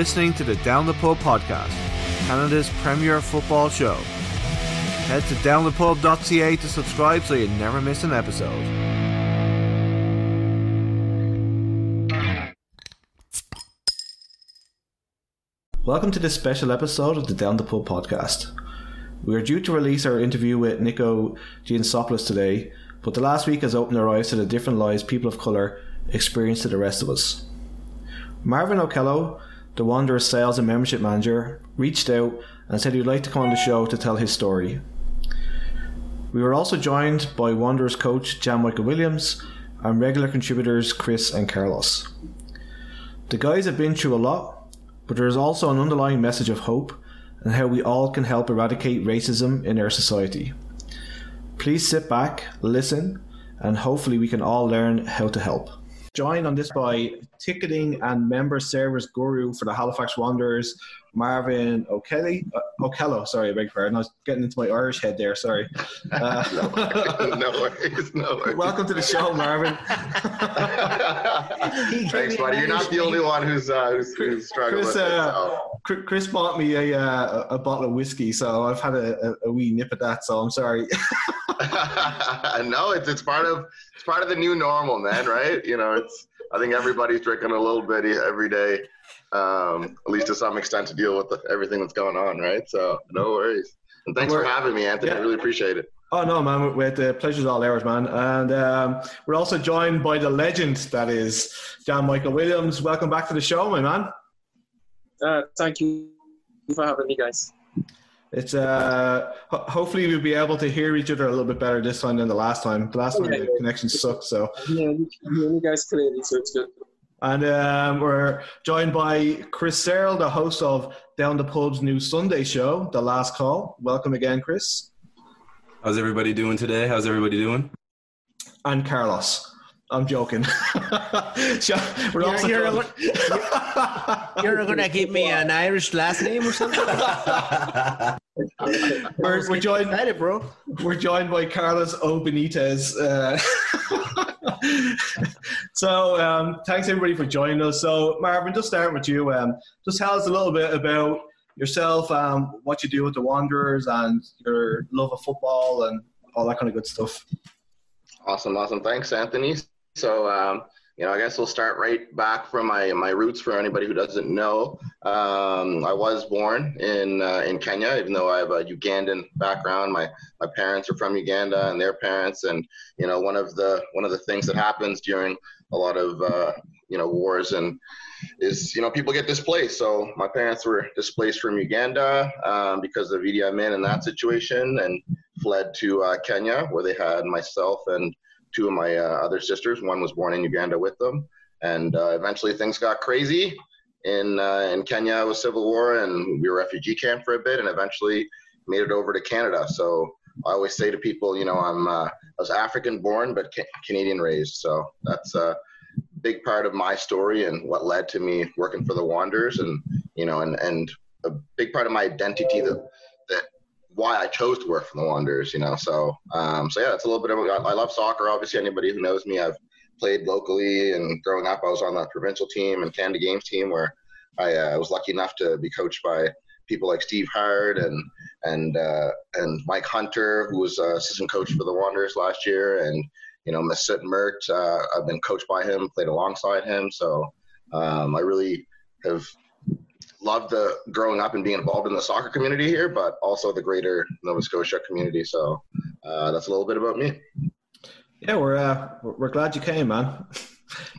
Listening to the Down the Pub podcast, Canada's premier football show. Head to downthepub.ca to subscribe so you never miss an episode. Welcome to this special episode of the Down the Pub podcast. We are due to release our interview with Nico Giansopoulos today, but the last week has opened our eyes to the different lives people of colour experience to the rest of us. Marvin Okello, the Wanderers sales and membership manager, reached out and said he'd like to come on the show to tell his story. We were also joined by Wanderers coach Jan Michael Williams and regular contributors Chris and Carlos. The guys have been through a lot, but there is also an underlying message of hope and how we all can help eradicate racism in our society. Please sit back, listen, and hopefully we can all learn how to help. Joined on this by ticketing and member service guru for the Halifax Wanderers, Marvin O'Kelly. Uh, Okello, sorry, I beg your pardon. I was getting into my Irish head there, sorry. Uh, no worries, no worries. welcome to the show, Marvin. Thanks, buddy. You're not the only one who's uh, who's, who's struggling Chris, with uh, Chris- Chris bought me a, uh, a bottle of whiskey, so I've had a, a, a wee nip at that, so I'm sorry. no, it's it's part of it's part of the new normal, man. Right? You know, it's I think everybody's drinking a little bit every day, um, at least to some extent, to deal with the, everything that's going on. Right? So no worries. And thanks for having me, Anthony. I really appreciate it. Oh no, man! With the pleasure's all ours, man. And um, we're also joined by the legend that is John Michael Williams. Welcome back to the show, my man. Uh, thank you for having me, guys. It's uh, ho- hopefully we'll be able to hear each other a little bit better this time than the last time. The last time the connection sucked. So, Yeah, you guys clearly, so it's good. and um, we're joined by Chris Searle, the host of Down the Pub's new Sunday show, The Last Call. Welcome again, Chris, How's everybody doing today? How's everybody doing? and Carlos. I'm joking. We're also You're- joined- You're gonna give me an Irish last name or something? we're, we're joined excited, bro. We're joined by Carlos O. Benitez. Uh, so, um, thanks everybody for joining us. So, Marvin, just starting with you. Um, just tell us a little bit about yourself, um, what you do with the Wanderers, and your love of football and all that kind of good stuff. Awesome, awesome. Thanks, Anthony. So, um, you know, I guess we'll start right back from my, my roots for anybody who doesn't know. Um, I was born in uh, in Kenya, even though I have a Ugandan background. My my parents are from Uganda, and their parents. And you know, one of the one of the things that happens during a lot of uh, you know wars and is you know people get displaced. So my parents were displaced from Uganda um, because of Idi Amin and that situation, and fled to uh, Kenya, where they had myself and two of my uh, other sisters. One was born in Uganda with them, and uh, eventually things got crazy in uh, in Kenya with civil war, and we were refugee camp for a bit, and eventually made it over to Canada. So I always say to people, you know, I'm uh, I was African born but ca- Canadian raised, so that's a big part of my story and what led to me working for the Wanderers, and you know, and and a big part of my identity that why I chose to work for the Wanderers, you know. So, um, so yeah, it's a little bit of. I love soccer. Obviously, anybody who knows me, I've played locally, and growing up, I was on the provincial team and Canada Games team, where I uh, was lucky enough to be coached by people like Steve Hart and and uh, and Mike Hunter, who was uh, assistant coach for the Wanderers last year, and you know Mesut Mert. Uh, I've been coached by him, played alongside him, so um, I really have loved the growing up and being involved in the soccer community here, but also the greater Nova Scotia community. So uh, that's a little bit about me. Yeah, we're uh, we're we're glad you came, man.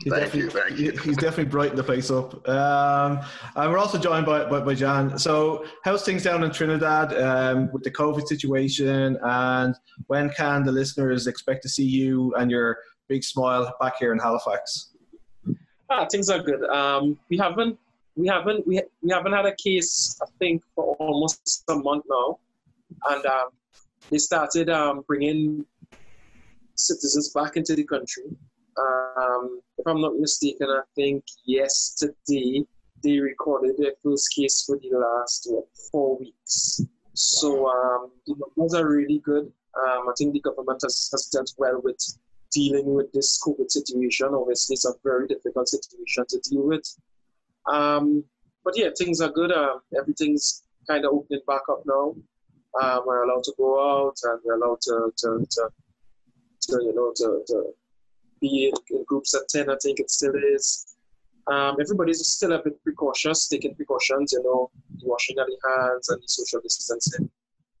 He's Thank definitely, you, thank you. He's definitely brightened the place up. Um, and we're also joined by, by, by Jan. So, how's things down in Trinidad um, with the COVID situation? And when can the listeners expect to see you and your big smile back here in Halifax? Ah, things are good. Um, we haven't, we haven't, we, we haven't had a case, I think, for almost a month now, and um, they started um, bringing citizens back into the country. Um, if I'm not mistaken, I think yesterday they recorded their first case for the last what, four weeks. So um, the numbers are really good. Um, I think the government has, has done well with dealing with this COVID situation. Obviously, it's a very difficult situation to deal with. Um, but yeah, things are good. Um, everything's kind of opening back up now. Um, we're allowed to go out and we're allowed to, to, to, to you know, to, to be in, in, groups of 10, I think it still is. Um, everybody's still a bit precautious, taking precautions, you know, washing of the hands and social distancing,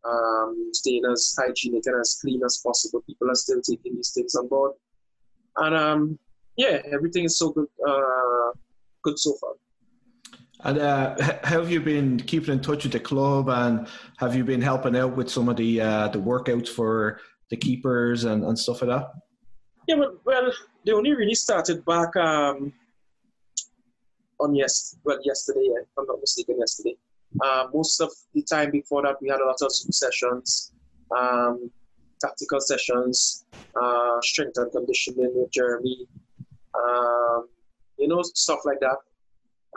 um, staying as hygienic and as clean as possible. People are still taking these things on board. And um, yeah, everything is so good, uh, good so far. And uh, have you been keeping in touch with the club, and have you been helping out with some of the uh, the workouts for the keepers and, and stuff like that? Yeah, well, well they only really started back um, on yes, well yesterday, if I'm not mistaken, yesterday. Uh, most of the time before that, we had a lot of sessions, um, tactical sessions, uh, strength and conditioning with Jeremy, um, you know, stuff like that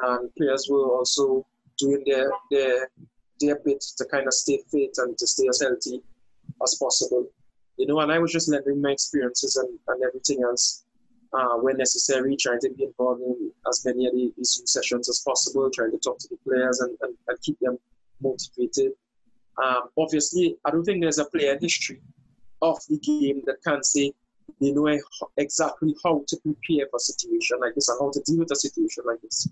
and players were also doing their their their bit to kind of stay fit and to stay as healthy as possible. You know, and I was just lending my experiences and, and everything else uh, when necessary, trying to be involved in as many of the, these sessions as possible, trying to talk to the players and, and, and keep them motivated. Um, obviously, I don't think there's a player in history of the game that can say they know exactly how to prepare for a situation like this and how to deal with a situation like this.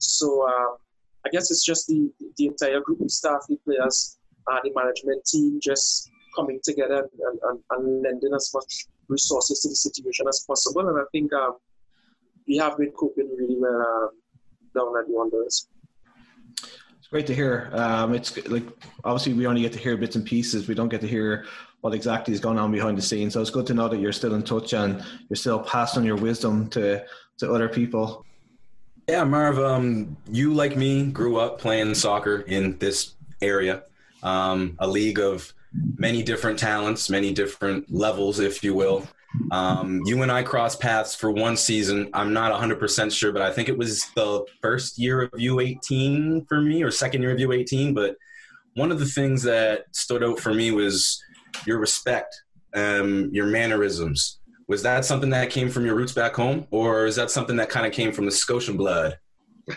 So um, I guess it's just the, the entire group of staff, the players, uh, the management team just coming together and, and, and, lending as much resources to the situation as possible. And I think um, we have been coping really well um, down at the Wanderers. It's great to hear. Um, it's like obviously we only get to hear bits and pieces. We don't get to hear what exactly is going on behind the scenes. So it's good to know that you're still in touch and you're still passing your wisdom to to other people. Yeah, Marv, um, you like me grew up playing soccer in this area, um, a league of many different talents, many different levels, if you will. Um, you and I crossed paths for one season. I'm not 100% sure, but I think it was the first year of U18 for me or second year of U18. But one of the things that stood out for me was your respect, um, your mannerisms, was that something that came from your roots back home, or is that something that kind of came from the Scotian blood?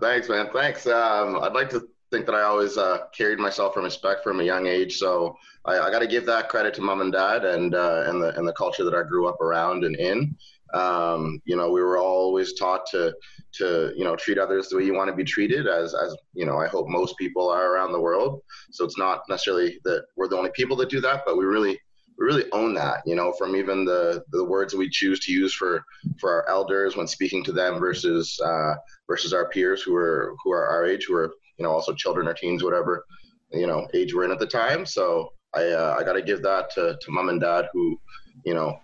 Thanks, man. Thanks. Um, I'd like to think that I always uh, carried myself from respect from a young age. So I, I got to give that credit to mom and dad and uh, and the and the culture that I grew up around and in. Um, you know, we were always taught to to you know treat others the way you want to be treated, as as you know. I hope most people are around the world. So it's not necessarily that we're the only people that do that, but we really we really own that, you know, from even the the words we choose to use for for our elders when speaking to them versus uh, versus our peers who are who are our age, who are you know also children or teens, whatever you know age we're in at the time. So I uh, I got to give that to to mom and dad who you know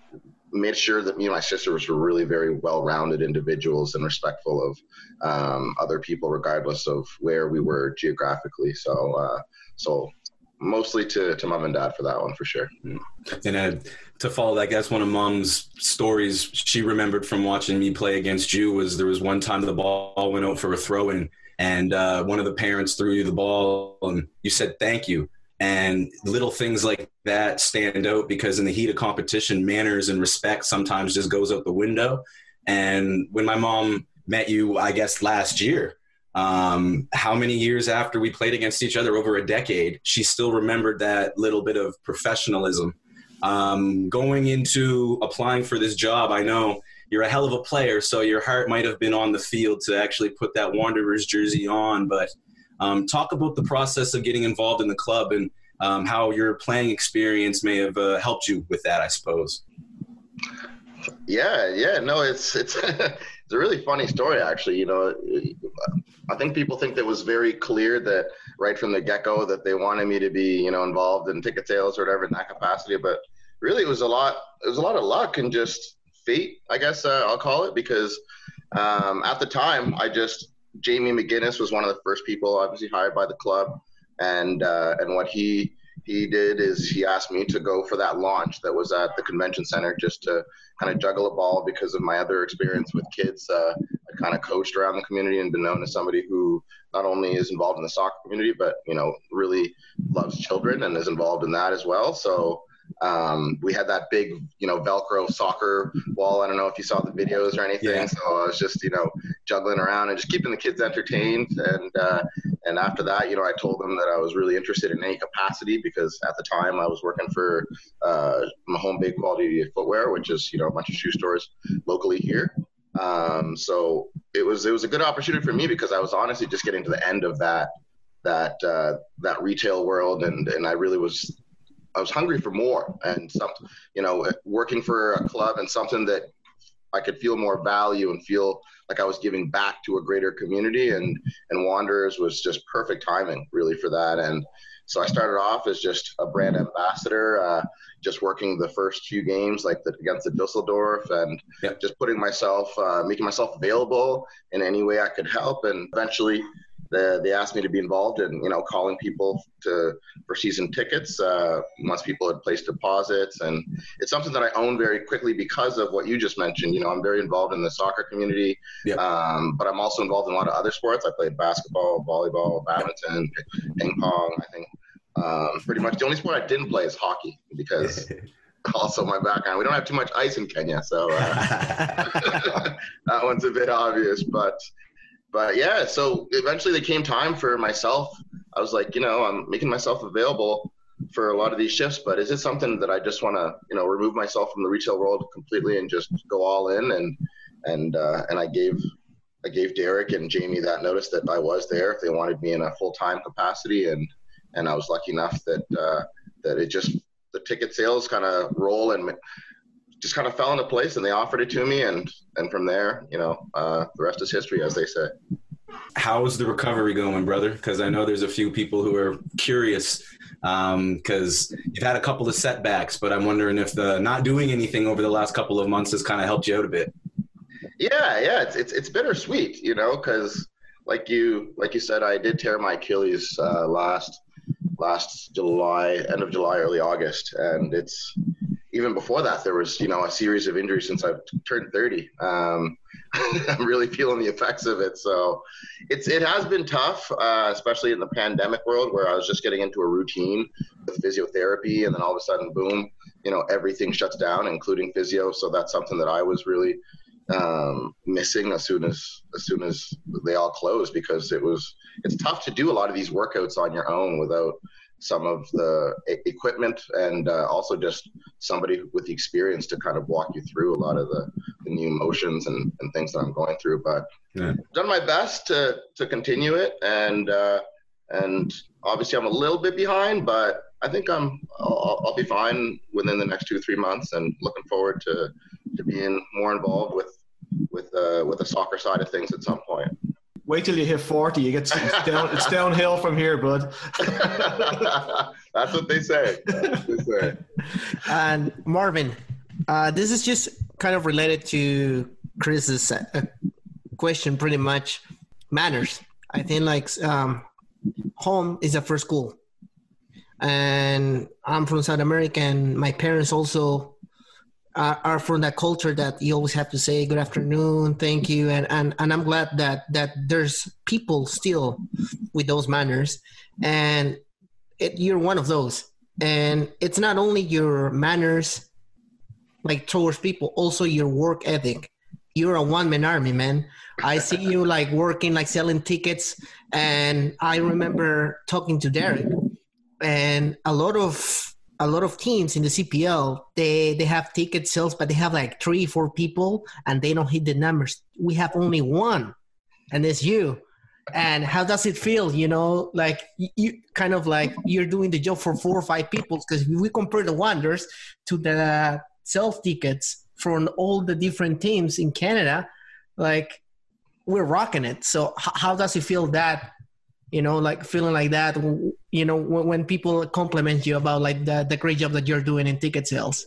made sure that me and my sisters were really very well-rounded individuals and respectful of um, other people, regardless of where we were geographically. So, uh, so mostly to, to mom and dad for that one for sure. And uh, to follow that, that's one of mom's stories she remembered from watching me play against you was there was one time the ball went out for a throw in and uh, one of the parents threw you the ball and you said thank you. And little things like that stand out because in the heat of competition, manners and respect sometimes just goes out the window. And when my mom met you, I guess last year, um, how many years after we played against each other over a decade, she still remembered that little bit of professionalism. Um, going into applying for this job, I know you're a hell of a player, so your heart might have been on the field to actually put that Wanderers jersey on. But um, talk about the process of getting involved in the club and um, how your playing experience may have uh, helped you with that, I suppose. Yeah, yeah, no, it's it's it's a really funny story actually. You know, I think people think that it was very clear that right from the get go that they wanted me to be, you know, involved in ticket sales or whatever in that capacity. But really, it was a lot. It was a lot of luck and just fate, I guess uh, I'll call it, because um, at the time, I just Jamie McGinnis was one of the first people, obviously hired by the club, and uh, and what he he did is he asked me to go for that launch that was at the convention center just to kind of juggle a ball because of my other experience with kids. Uh, I kind of coached around the community and been known as somebody who not only is involved in the soccer community, but you know really loves children and is involved in that as well. So um, we had that big, you know, Velcro soccer wall. I don't know if you saw the videos or anything. Yeah. So I was just, you know, juggling around and just keeping the kids entertained. And uh, and after that, you know, I told them that I was really interested in any capacity because at the time I was working for uh, Mahone Big Quality Footwear, which is, you know, a bunch of shoe stores locally here. Um, so it was it was a good opportunity for me because I was honestly just getting to the end of that that uh, that retail world, and and I really was I was hungry for more and something you know working for a club and something that I could feel more value and feel like I was giving back to a greater community, and and Wanderers was just perfect timing really for that, and so I started off as just a brand ambassador. Uh, just working the first few games, like the, against the Dusseldorf, and Yep. just putting myself, uh, making myself available in any way I could help. And eventually, the, they asked me to be involved in, you know, calling people to for season tickets uh, once people had placed deposits. And it's something that I own very quickly because of what you just mentioned. You know, I'm very involved in the soccer community, Yep. um, but I'm also involved in a lot of other sports. I played basketball, volleyball, badminton, ping pong. I think um, pretty much the only sport I didn't play is hockey because also my background. We don't have too much ice in Kenya, so uh, that one's a bit obvious. But but yeah, so eventually there came time for myself. I was like, you know, I'm making myself available for a lot of these shifts, but is it something that I just want to, you know, remove myself from the retail world completely and just go all in? And and uh, and I gave I gave Derek and Jamie that notice that I was there if they wanted me in a full time capacity, and and I was lucky enough that uh, that it just the ticket sales kind of roll and just kind of fell into place, and they offered it to me, and and from there, you know, uh, the rest is history, as they say. How's the recovery going, brother? Because I know there's a few people who are curious because you've had a couple of setbacks, but I'm wondering if the not doing anything over the last couple of months has kind of helped you out a bit. Yeah, yeah, it's it's it's bittersweet, you know, because like you like you said, I did tear my Achilles uh, last last July, end of July, early August, and it's even before that there was you know a series of injuries since I've turned 30. Um, I'm really feeling the effects of it, so it's it has been tough, uh, especially in the pandemic world where I was just getting into a routine with physiotherapy, and then all of a sudden, boom, you know everything shuts down, including physio. So that's something that I was really um, missing as soon as as soon as they all closed because it was it's tough to do a lot of these workouts on your own without some of the equipment and uh, also just somebody with the experience to kind of walk you through a lot of the, the new motions and, and things that I'm going through. But Yeah. done my best to to continue it and uh, and obviously I'm a little bit behind, but I think I'm I'll, I'll be fine within the next two three months and looking forward to to being more involved with with uh, with the soccer side of things at some point. Wait till you hit 40. You get it's, down, it's downhill from here, bud. That's what they say. What they say. And Marvin, uh, this is just kind of related to Chris's uh, question, pretty much manners. I think like um, home is the first school, and I'm from South America, and my parents also are, are from that culture that you always have to say good afternoon, thank you, and and and I'm glad that that there's people still with those manners, and it, you're one of those. And it's not only your manners like towards people also your work ethic. You're a one-man army man. I see you like working like selling tickets and i remember talking to derek and a lot of a lot of teams in the cpl they they have ticket sales but they have like three four people and they don't hit the numbers. We have only one and it's you. And how does it feel you know? Like you, kind of like you're doing the job for four or five people because we compare the wonders to the self tickets from all the different teams in canada like we're rocking it. So how does it feel that you know like feeling like that you know when, when people compliment you about like the, the great job that you're doing in ticket sales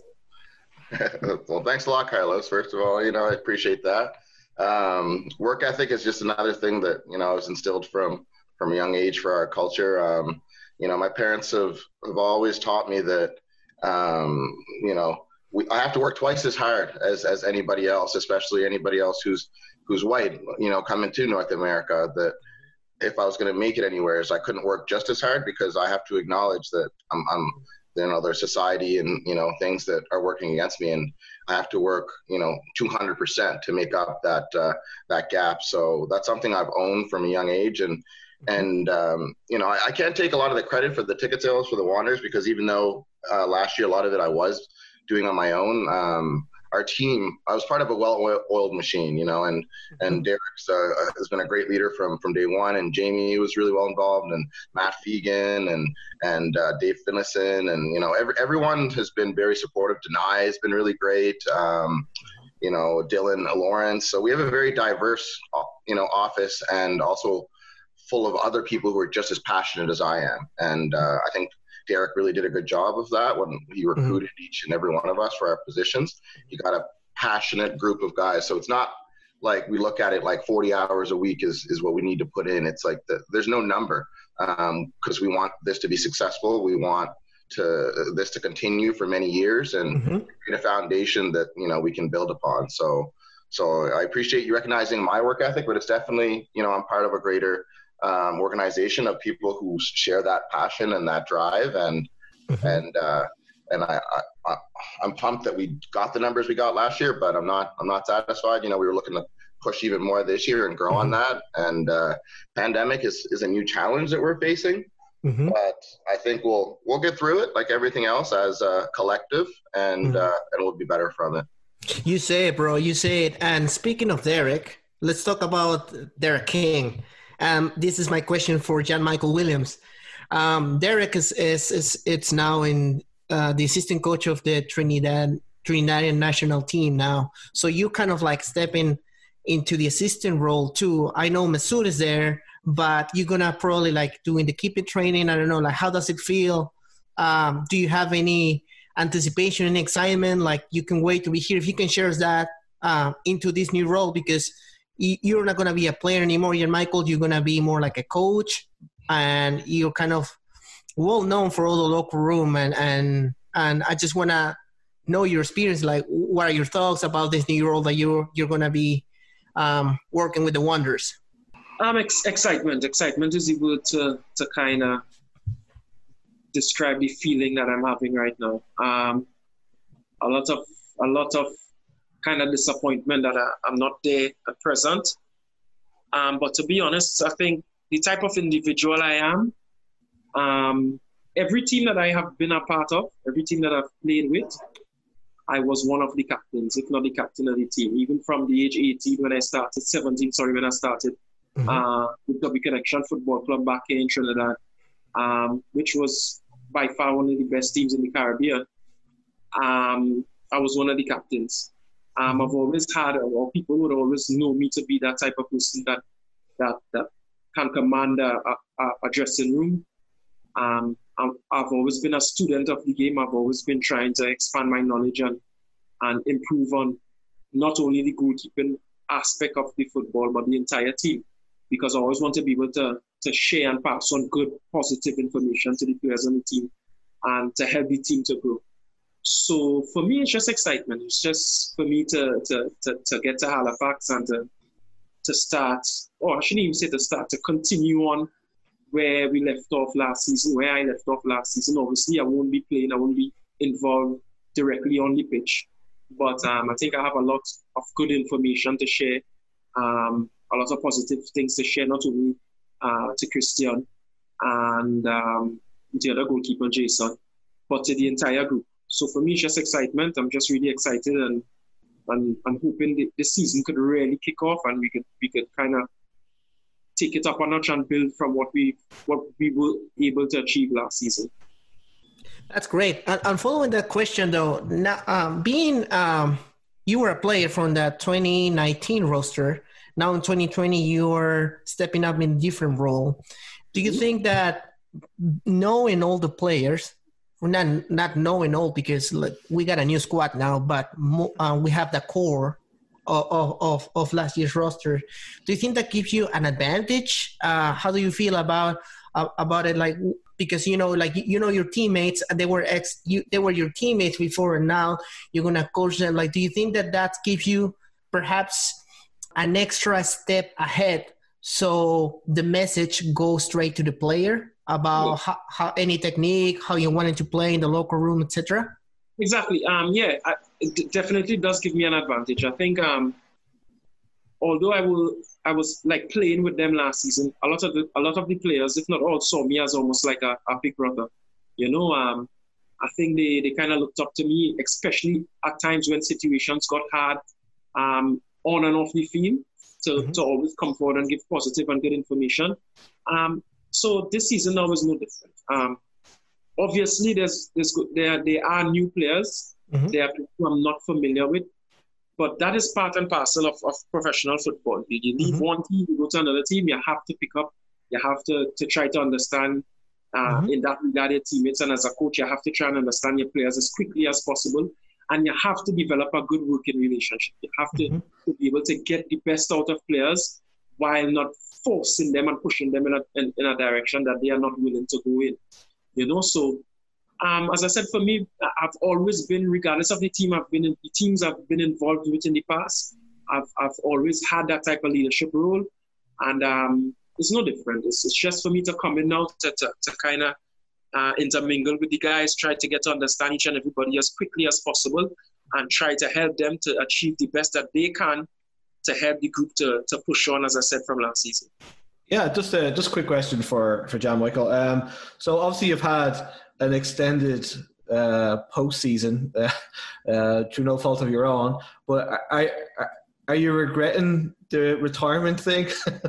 well, thanks a lot, Carlos. First of all, you know I appreciate that. Um, work ethic is just another thing that you know I was instilled from from a young age for our culture. Um, you know, my parents have have always taught me that um, you know we, I have to work twice as hard as as anybody else, especially anybody else who's who's white. You know, coming to North America, that if I was going to make it anywhere, is I couldn't work just as hard because I have to acknowledge that I'm, I'm you know there's society and you know things that are working against me and I have to work you know 200% to make up that uh, that gap. So that's something I've owned from a young age and and um, you know I, I, can't take a lot of the credit for the ticket sales for the Wanderers because even though uh, last year a lot of it I was doing on my own um, our team, I was part of a well-oiled machine, you know, and and mm-hmm. Derek's uh, has been a great leader from from day one, and Jamie was really well involved, and Matt Fegan and and uh, Dave Finnison, and you know, every, everyone has been very supportive. Denai has been really great. Um, you know, Dylan Lawrence. So we have a very diverse, uh, you know, office, and also full of other people who are just as passionate as I am. And uh, I think Derek really did a good job of that when he mm-hmm. recruited mm-hmm. each and every one of us for our positions. He got a passionate group of guys. So it's not like we look at it like 40 hours a week is, is what we need to put in. It's like the, there's no number because um, we want this to be successful. We want to this to continue for many years and mm-hmm. create a foundation that you know we can build upon. So so I appreciate you recognizing my work ethic, but it's definitely you know I'm part of a greater um, organization of people who share that passion and that drive and mm-hmm. and uh, and I, I I'm pumped that we got the numbers we got last year, but I'm not I'm not satisfied. You know, we were looking to push even more this year and grow mm-hmm. on that. And uh, pandemic is is a new challenge that we're facing. Mm-hmm. But I think we'll we'll get through it like everything else as a collective, and mm-hmm. uh, and we'll be better from it. You say it, bro. You say it. And speaking of Derek, let's talk about Derek King. Um, this is my question for John Michael Williams. Um, Derek is, is, is it's now in uh, the assistant coach of the Trinidad Trinidadian national team now. So you kind of like stepping into the assistant role too. I know Mesut is there, but you're gonna probably like doing the keeping training. I don't know, like how does it feel? Um, do you have any anticipation and excitement? Like you can wait to be here. If you can share that uh, into this new role, because you're not going to be a player anymore. You're Michael. You're going to be more like a coach, and you're kind of well known for all the local room. And and and I just want to know your experience. Like, what are your thoughts about this new role that you're you're going to be um, working with the Wonders? Um, ex- excitement. Excitement is a word to to kind of describe the feeling that I'm having right now. Um, a lot of a lot of kind of disappointment that I, am not there at present. Um, but to be honest, I think the type of individual I am, um, every team that I have been a part of, every team that I've played with, I was one of the captains, if not the captain of the team, even from the age 18 when I started, 17, sorry, when I started mm-hmm. uh, with W Connection Football Club back in Trinidad, um, which was by far one of the best teams in the Caribbean. Um, I was one of the captains. Um, I've always had, or people would always know me to be that type of person that that that can command a, a, a dressing room. Um, I've always been a student of the game. I've always been trying to expand my knowledge and and improve on not only the goalkeeping aspect of the football, but the entire team. Because I always want to be able to, to share and pass on good, positive information to the players on the team and to help the team to grow. So for me, it's just excitement. It's just for me to, to, to, to get to Halifax and to, to start, or I shouldn't even say to start, to continue on where we left off last season, where I left off last season. Obviously, I won't be playing, I won't be involved directly on the pitch. But um, I think I have a lot of good information to share, um, a lot of positive things to share, not only uh, to Christian and um, the other goalkeeper, Jason, but to the entire group. So for me, it's just excitement. I'm just really excited and and I'm hoping the, the season could really kick off and we could we could kind of take it up a notch and build from what we what we were able to achieve last season. That's great. And, and following that question though, now, um, being um, you were a player from that 2019 roster. Now in 2020, you are stepping up in a different role. Do you mm-hmm. think that knowing all the players not not knowing all because we got a new squad now, but uh, we have the core of, of, of last year's roster. Do you think that gives you an advantage? Uh, how do you feel about uh, about it? Like because you know, like you know, your teammates they were ex you they were your teammates before, and now you're gonna coach them. Like, do you think that that gives you perhaps an extra step ahead? So the message goes straight to the player about how, how any technique, how you wanted to play in the local room, etc. Exactly. Um, yeah, I, it definitely does give me an advantage. I think um, although I will, I was like playing with them last season. A lot of the, a lot of the players, if not all, saw me as almost like a, a big brother. You know, um, I think they, they kind of looked up to me, especially at times when situations got hard um, on and off the field, to, mm-hmm. to always come forward and give positive and good information. Um, so this season now is no different. Um, obviously, there's, there's there, there are new players. Mm-hmm. There are people I'm not familiar with. But that is part and parcel of, of professional football. You leave mm-hmm. one team, you go to another team, you have to pick up, you have to, to try to understand uh, mm-hmm. in that regard your teammates. And as a coach, you have to try and understand your players as quickly as possible. And you have to develop a good working relationship. You have to, mm-hmm. to be able to get the best out of players while not forcing them and pushing them in a, in, in a direction that they are not willing to go in. You know, so um, as I said, for me, I've always been, regardless of the team I've been in, the teams I've been involved with in the past, I've, I've always had that type of leadership role. And um, it's no different. It's, it's just for me to come in now to, to, to kind of uh, intermingle with the guys, try to get to understand each and everybody as quickly as possible, and try to help them to achieve the best that they can to help the group to, to push on, as I said from last season. Yeah, just a just a quick question for for Jan Michael. Um, so obviously you've had an extended uh, postseason uh, uh, through no fault of your own. But are, are you regretting the retirement thing?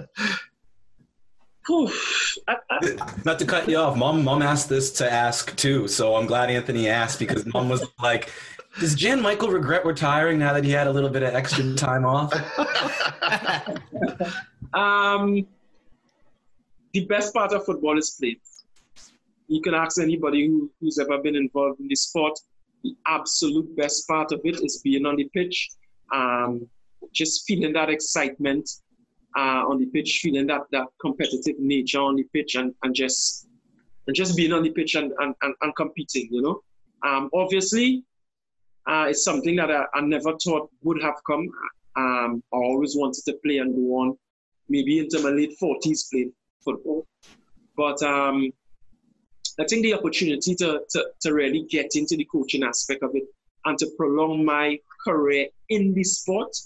Not to cut you off, mom. Mom asked this to ask too, so I'm glad Anthony asked because mom was like, "Does Jan Michael regret retiring now that he had a little bit of extra time off?" um, the best part of football is playing you can ask anybody who, who's ever been involved in the sport. The absolute best part of it is being on the pitch, um, just feeling that excitement uh, on the pitch, feeling that that competitive nature on the pitch, and, and just and just being on the pitch and, and, and, and competing. You know, um, obviously, uh, it's something that I, I, never thought would have come. Um, I always wanted to play and go on, maybe into my late forties, play football, but um, I think the opportunity to, to, to really get into the coaching aspect of it and to prolong my career in the sport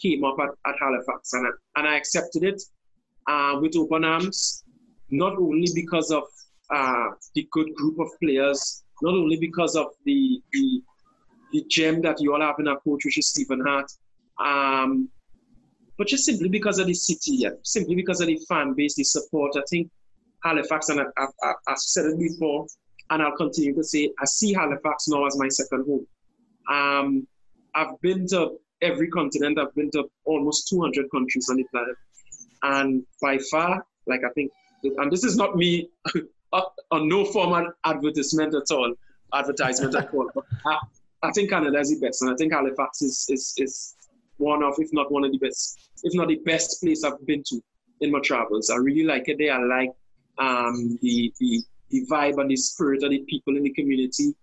came up at, at Halifax. And I, and I accepted it uh, with open arms, not only because of uh, the good group of players, not only because of the, the, the gem that you all have in our coach, which is Stephen Hart, um, but just simply because of the city, simply because of the fan base, the support. I think Halifax, and I've, I've, said it before, and I'll continue to say, I see Halifax now as my second home. Um, I've been to every continent. I've been to almost 200 countries on the planet, and by far, like I think, and this is not me on no formal advertisement at all, advertisement at all. I, think Canada is the best, and I think Halifax is, is is one of, if not one of the best, if not the best place I've been to in my travels. I really like it there. I like um, the, the, the vibe and the spirit of the people in the community.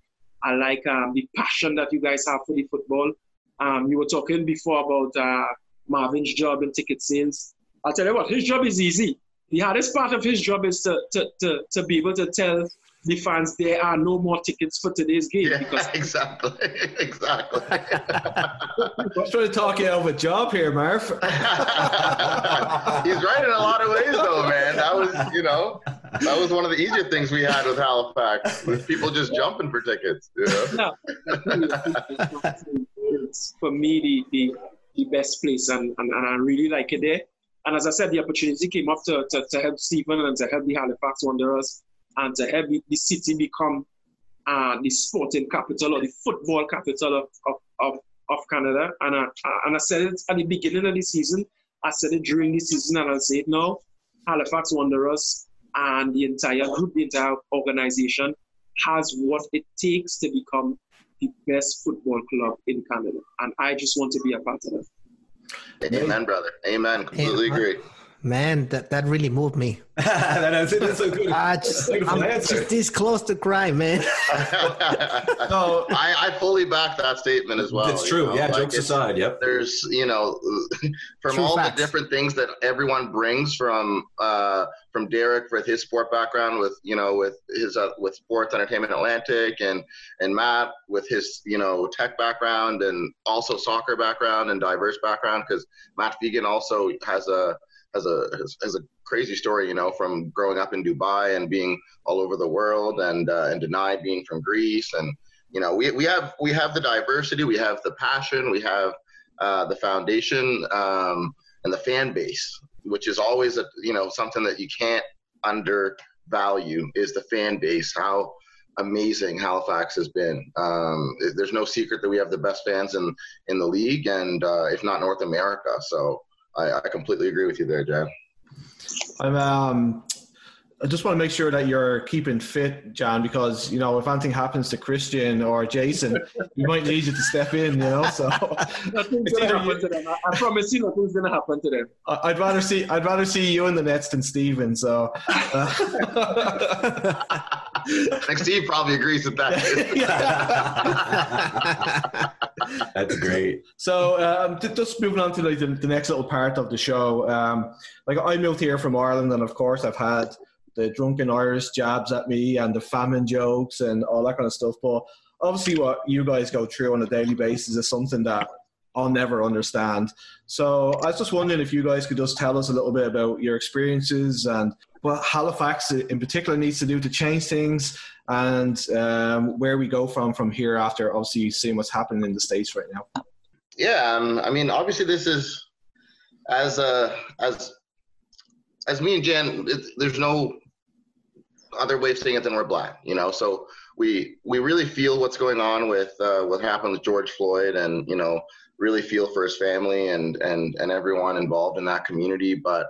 I like um, the passion that you guys have for the football. Um, you were talking before about uh, Marvin's job in ticket sales. I'll tell you what, his job is easy. The hardest part of his job is to, to, to, to be able to tell the fans there are no more tickets for today's game. Yeah, because exactly, exactly. I'm trying to talk you out of a job here, Marv. He's right in a lot of ways, though, man. That was, you know, that was one of the easier things we had with Halifax, with people just jumping for tickets. You know? it's for me the, the, the best place, and, and, and I really like it there. And as I said, the opportunity came up to, to, to help Stephen and to help the Halifax Wanderers and to help the city become uh, the sporting capital or the football capital of, of, of, of Canada. And I, and I said it at the beginning of the season, I said it during the season, and I'll say it now. Halifax Wanderers and the entire group, the entire organization has what it takes to become the best football club in Canada. And I just want to be a part of it. Amen, brother. Amen. Completely agree. Man, that, that really moved me. that's, that's a good, I just, I'm answer. just this close to crying, man. So I, I fully back that statement as well. It's you true. know, yeah, like jokes aside. Yep. there's you know from True all facts. the different things that everyone brings from uh, from Derek with his sport background with you know with his uh, with sports entertainment Atlantic and and Matt with his you know tech background and also soccer background and diverse background because Matt Fegan also has a has a has, a crazy story you know from growing up in Dubai and being all over the world and uh, and Denai being from Greece. And you know we, we have we have the diversity we have the passion we have uh, the foundation um, and the fan base which is always a you know something that you can't undervalue is the fan base how amazing Halifax has been. Um, there's no secret that we have the best fans in in the league and uh, if not North America. So I, I completely agree with you there Jan I'm um I just want to make sure that you're keeping fit, John, because you know if anything happens to Christian or Jason, we might need you to step in. You know, so Nothing's gonna either happen to them. I, I promise you, nothing's gonna happen to them. I- I'd rather see I'd rather see you in the nets than Stephen. So, uh, next Steve probably agrees with that That's great. so um, t- just moving on to like the, the next little part of the show. Um, like I moved here from Ireland, and of course I've had the drunken Irish jabs at me and the famine jokes and all that kind of stuff. But obviously, what you guys go through on a daily basis is something that I'll never understand. So I was just wondering if you guys could just tell us a little bit about your experiences and what Halifax in particular needs to do to change things and um, where we go from from here after obviously seeing what's happening in the states right now. Yeah, um, I mean, obviously, this is as uh, as as me and Jan. It, there's no other way of saying it than we're black, you know. So we we really feel what's going on with uh, what happened with George Floyd, and you know, really feel for his family and and and everyone involved in that community. But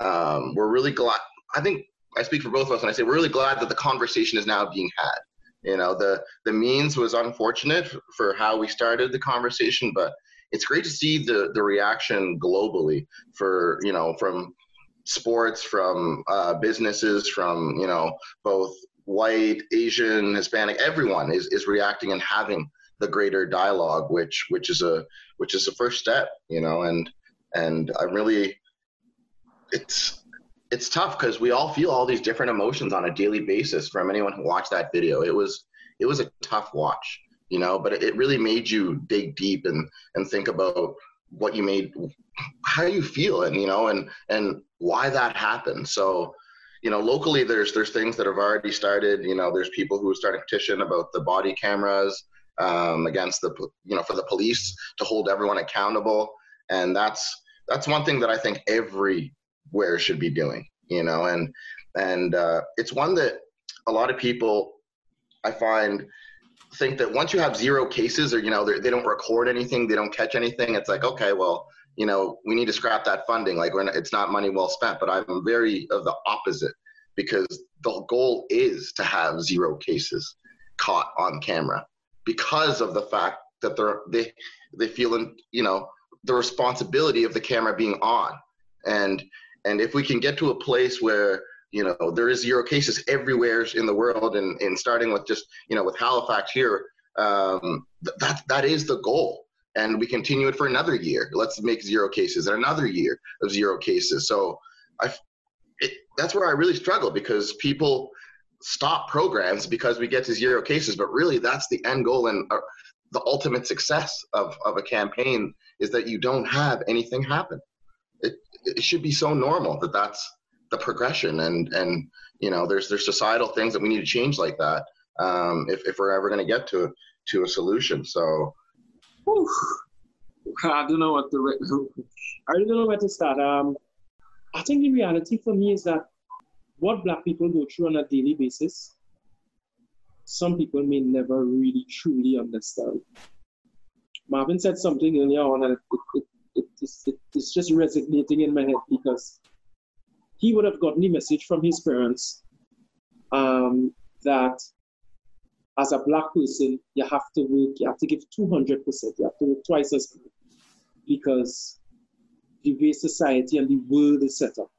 um, we're really glad. I think I speak for both of us when I say we're really glad that the conversation is now being had. You know, the the means was unfortunate for how we started the conversation, but it's great to see the the reaction globally for you know from sports, from uh, businesses, from you know both white, Asian, Hispanic, everyone is is reacting and having the greater dialogue, which which is a which is a first step, you know, and and I'm really it's it's tough because we all feel all these different emotions on a daily basis from anyone who watched that video. It was it was a tough watch, you know, but it really made you dig deep and and think about what you made how you feel and you know and and why that happened. So you know, locally there's there's things that have already started. You know, there's people who are starting a petition about the body cameras um, against the you know for the police to hold everyone accountable, and that's that's one thing that I think everywhere should be doing. You know, and and uh, it's one that a lot of people I find think that once you have zero cases or you know they're- don't record anything, they don't catch anything, it's like okay, well you know, we need to scrap that funding. Like, not, it's not money well spent. But I'm very of the opposite because the goal is to have zero cases caught on camera because of the fact that they're they they feel you know the responsibility of the camera being on and and if we can get to a place where you know there is zero cases everywhere in the world and and starting with just you know with Halifax here um, th- that that is the goal and we continue it for another year. Let's make zero cases and another year of zero cases. So I, it, that's where I really struggle because people stop programs because we get to zero cases, but really that's the end goal and uh, the ultimate success of, of a campaign is that you don't have anything happen. It, it should be so normal that that's the progression and, and, you know, there's, there's societal things that we need to change like that. Um, if, if we're ever going to get to, to a solution. So. I don't know what to. I don't know where to start. Um, I think the reality for me is that what Black people go through on a daily basis, some people may never really truly understand. Marvin said something earlier on, and it, it, it, it's, it, it's just resonating in my head because he would have gotten the message from his parents um, that as a black person, you have to work, you have to give 200%, you have to work twice as hard because the way society and the world is set up.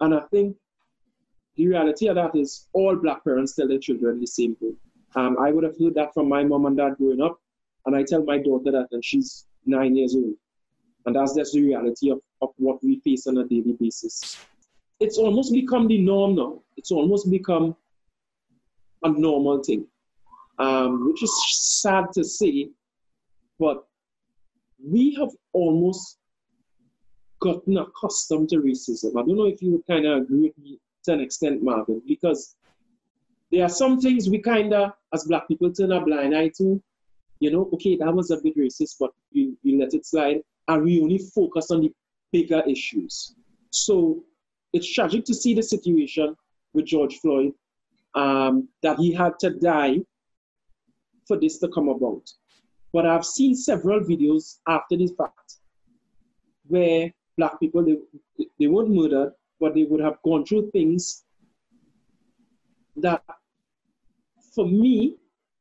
And I think the reality of that is all black parents tell their children the same thing. Um, I would have heard that from my mom and dad growing up, and I tell my daughter that, and she's nine years old. And that's just the reality of, of what we face on a daily basis. It's almost become the norm now. It's almost become a normal thing, um, which is sad to say, but we have almost gotten accustomed to racism. I don't know if you would kind of agree with me to an extent, Marvin, because there are some things we kind of, as black people, turn a blind eye to. You know, okay, that was a bit racist, but we, let it slide, and we only focus on the bigger issues. So it's tragic to see the situation with George Floyd, um, that he had to die for this to come about. But I've seen several videos after this fact where black people, they, they weren't murdered, but they would have gone through things that, for me,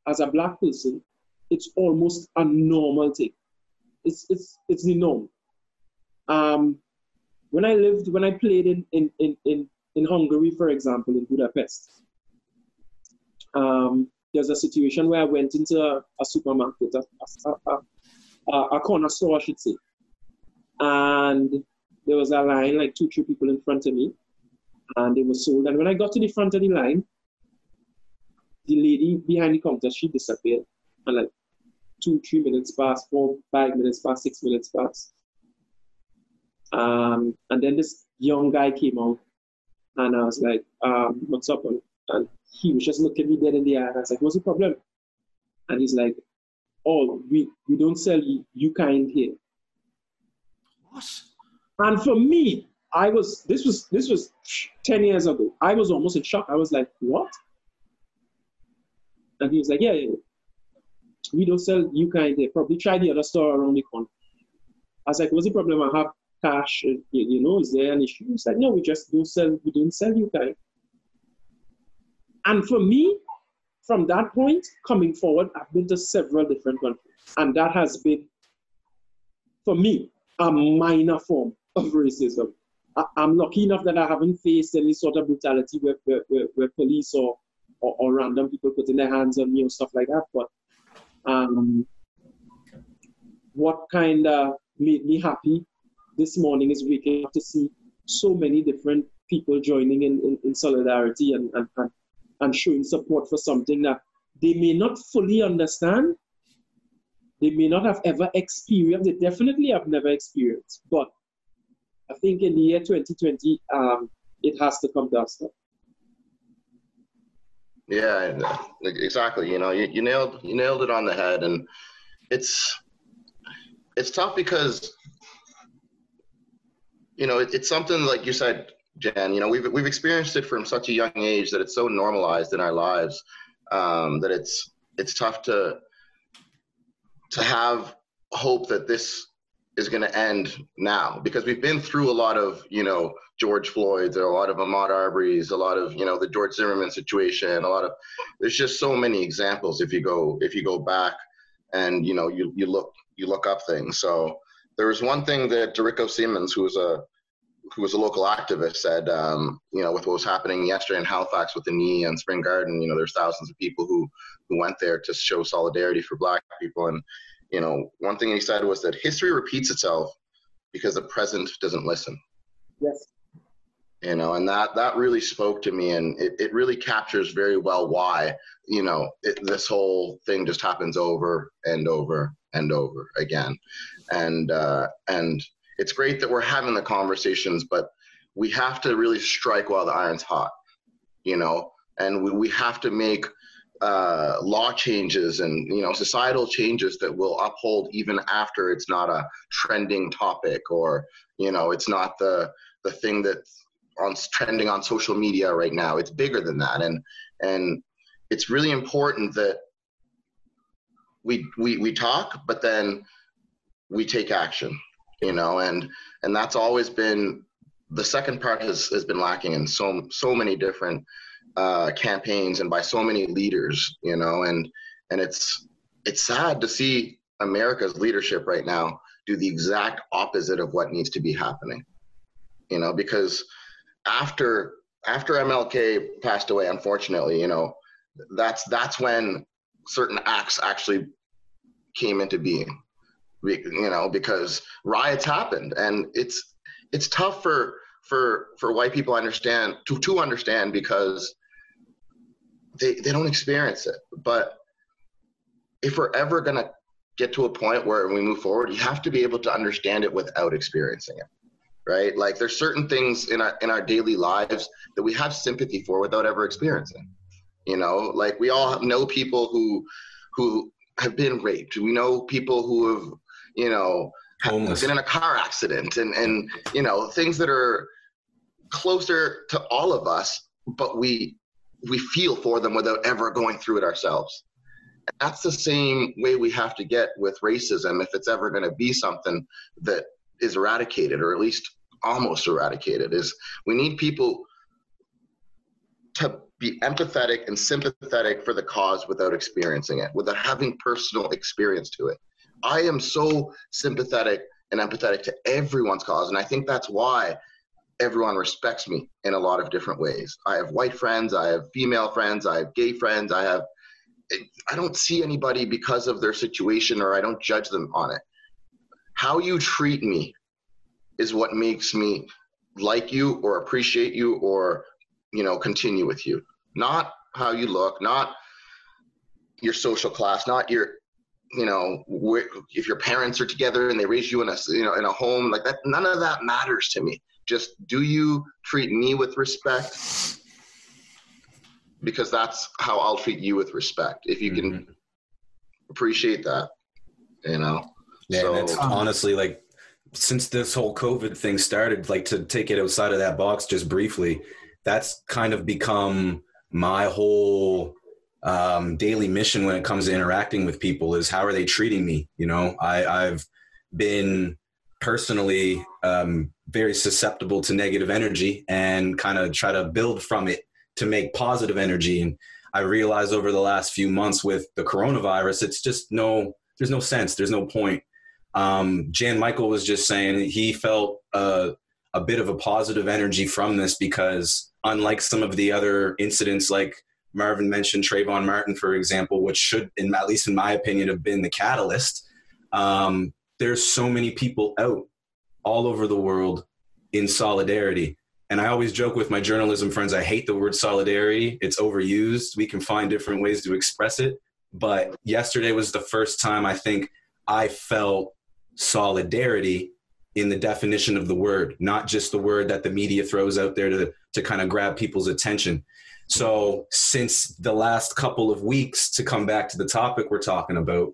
as a black person, it's almost a normal thing. It's, it's, it's the norm. Um, when I lived, when I played in, in, in, in, in Hungary, for example, in Budapest, um, there's a situation where I went into a, a supermarket, a, a, a, a corner store, I should say, and there was a line, like two, three people in front of me, and they were sold. And when I got to the front of the line, the lady behind the counter, she disappeared. And like two, three minutes passed, four, five minutes passed, six minutes passed. Um, and then this young guy came out, and I was like, um, what's up? And, he was just looking me dead in the eye. And I was like, what's the problem? And he's like, oh, we, we don't sell you, you kind here. What? And for me, I was this was this was 10 years ago. I was almost in shock. I was like, what? And he was like, yeah, we don't sell you kind. Probably try the other store around the corner. I was like, what's the problem? I have cash. Uh, you, you know, is there an issue? He's like, no, we just don't sell. We don't sell you kind. And for me, from that point coming forward, I've been to several different countries, and that has been, for me, a minor form of racism. I, am lucky enough that I haven't faced any sort of brutality where, where, where, where police or, or, or, random people putting their hands on me or stuff like that. But um, what kind of made me happy this morning is waking up to see so many different people joining in, in, in solidarity and, and, and, and showing support for something that they may not fully understand, they may not have ever experienced, they definitely have never experienced, but I think in the year 2020, um, it has to come to. Yeah, exactly. You know, you, you nailed you nailed it on the head, and it's it's tough because you know it, it's something like you said, Jan. You know, we've we've experienced it from such a young age that it's so normalized in our lives um, that it's it's tough to to have hope that this is going to end now because we've been through a lot of you know George Floyd's, a lot of Ahmaud Arbery's, a lot of you know the George Zimmerman situation, a lot of there's just so many examples if you go if you go back and you know you you look you look up things. So there was one thing that DeRico Symonds, who was a who was a local activist, said, um, you know, with what was happening yesterday in Halifax with the knee and Spring Garden, you know, there's thousands of people who who went there to show solidarity for Black people, and you know, one thing he said was that history repeats itself because the present doesn't listen. Yes. You know, and that that really spoke to me, and it, it really captures very well why you know it, this whole thing just happens over and over and over again, and uh, and it's great that we're having the conversations, but we have to really strike while the iron's hot, you know, and we, we have to make uh, law changes and you know societal changes that will uphold even after it's not a trending topic or you know it's not the the thing that's on trending on social media right now. It's bigger than that. And and it's really important that we we we talk but then we take action you know and and that's always been the second part has has been lacking in so so many different uh, campaigns and by so many leaders, you know, and and it's it's sad to see America's leadership right now do the exact opposite of what needs to be happening, you know, because after after MLK passed away, unfortunately, you know, that's that's when certain acts actually came into being. You know, because riots happened, and it's it's tough for for for white people understand to to understand because they they don't experience it. But if we're ever gonna get to a point where we move forward, you have to be able to understand it without experiencing it. Right? Like there's certain things in our in our daily lives that we have sympathy for without ever experiencing. You know, like we all know people who who have been raped. We know people who have, you know, have been in a car accident and and you know, things that are closer to all of us, but we we feel for them without ever going through it ourselves. That's the same way we have to get with racism if it's ever going to be something that is eradicated or at least almost eradicated is we need people to be empathetic and sympathetic for the cause without experiencing it, without having personal experience to it. I am so sympathetic and empathetic to everyone's cause, and I think that's why everyone respects me in a lot of different ways. I have white friends, I have female friends, I have gay friends, I have I don't see anybody because of their situation or I don't judge them on it. How you treat me is what makes me like you or appreciate you or you know continue with you. Not how you look, not your social class, not your you know if your parents are together and they raise you in a you know in a home like that none of that matters to me just do you treat me with respect? Because that's how i'll treat you with respect if you can mm-hmm. appreciate that you know? Yeah so, that's um, honestly like since this whole covid thing started like to take it outside of that box just briefly that's kind of become my whole um, daily mission when it comes to interacting with people is how are they treating me you know? I, i've been personally um, very susceptible to negative energy and kind of try to build from it to make positive energy. And I realized over the last few months with the coronavirus, it's just no, there's no sense, there's no point. Um, Jan Michael was just saying he felt uh, a bit of a positive energy from this because, unlike some of the other incidents, like Marvin mentioned, Trayvon Martin, for example, which should, in, at least in my opinion, have been the catalyst. Um, there's so many people out all over the world in solidarity. And I always joke with my journalism friends, I hate the word solidarity. It's overused. We can find different ways to express it. But yesterday was the first time I think I felt solidarity in the definition of the word, not just the word that the media throws out there to, to kind of grab people's attention. So, since the last couple of weeks, to come back to the topic we're talking about,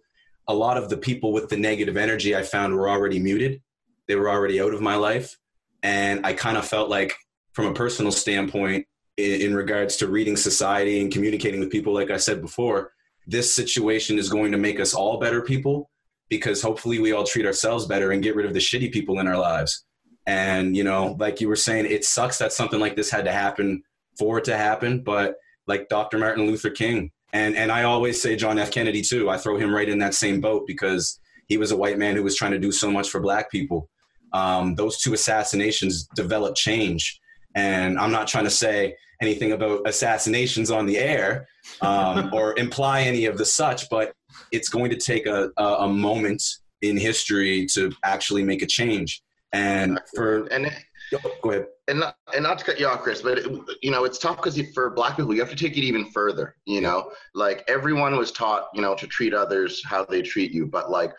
a lot of the people with the negative energy I found were already muted. They were already out of my life. And I kind of felt like, from a personal standpoint, in, in regards to reading society and communicating with people, like I said before, this situation is going to make us all better people because hopefully we all treat ourselves better and get rid of the shitty people in our lives. And, you know, like you were saying, it sucks that something like this had to happen for it to happen. But like Dr. Martin Luther King, and and I always say John F. Kennedy too. I throw him right in that same boat because he was a white man who was trying to do so much for black people. Um, those two assassinations developed change, and I'm not trying to say anything about assassinations on the air um, or imply any of the such, but it's going to take a, a, a moment in history to actually make a change. And for and go ahead and not, and not to cut you off, Chris, but it, you know it's tough because for Black people, you have to take it even further. You know, like everyone was taught, you know, to treat others how they treat you, but like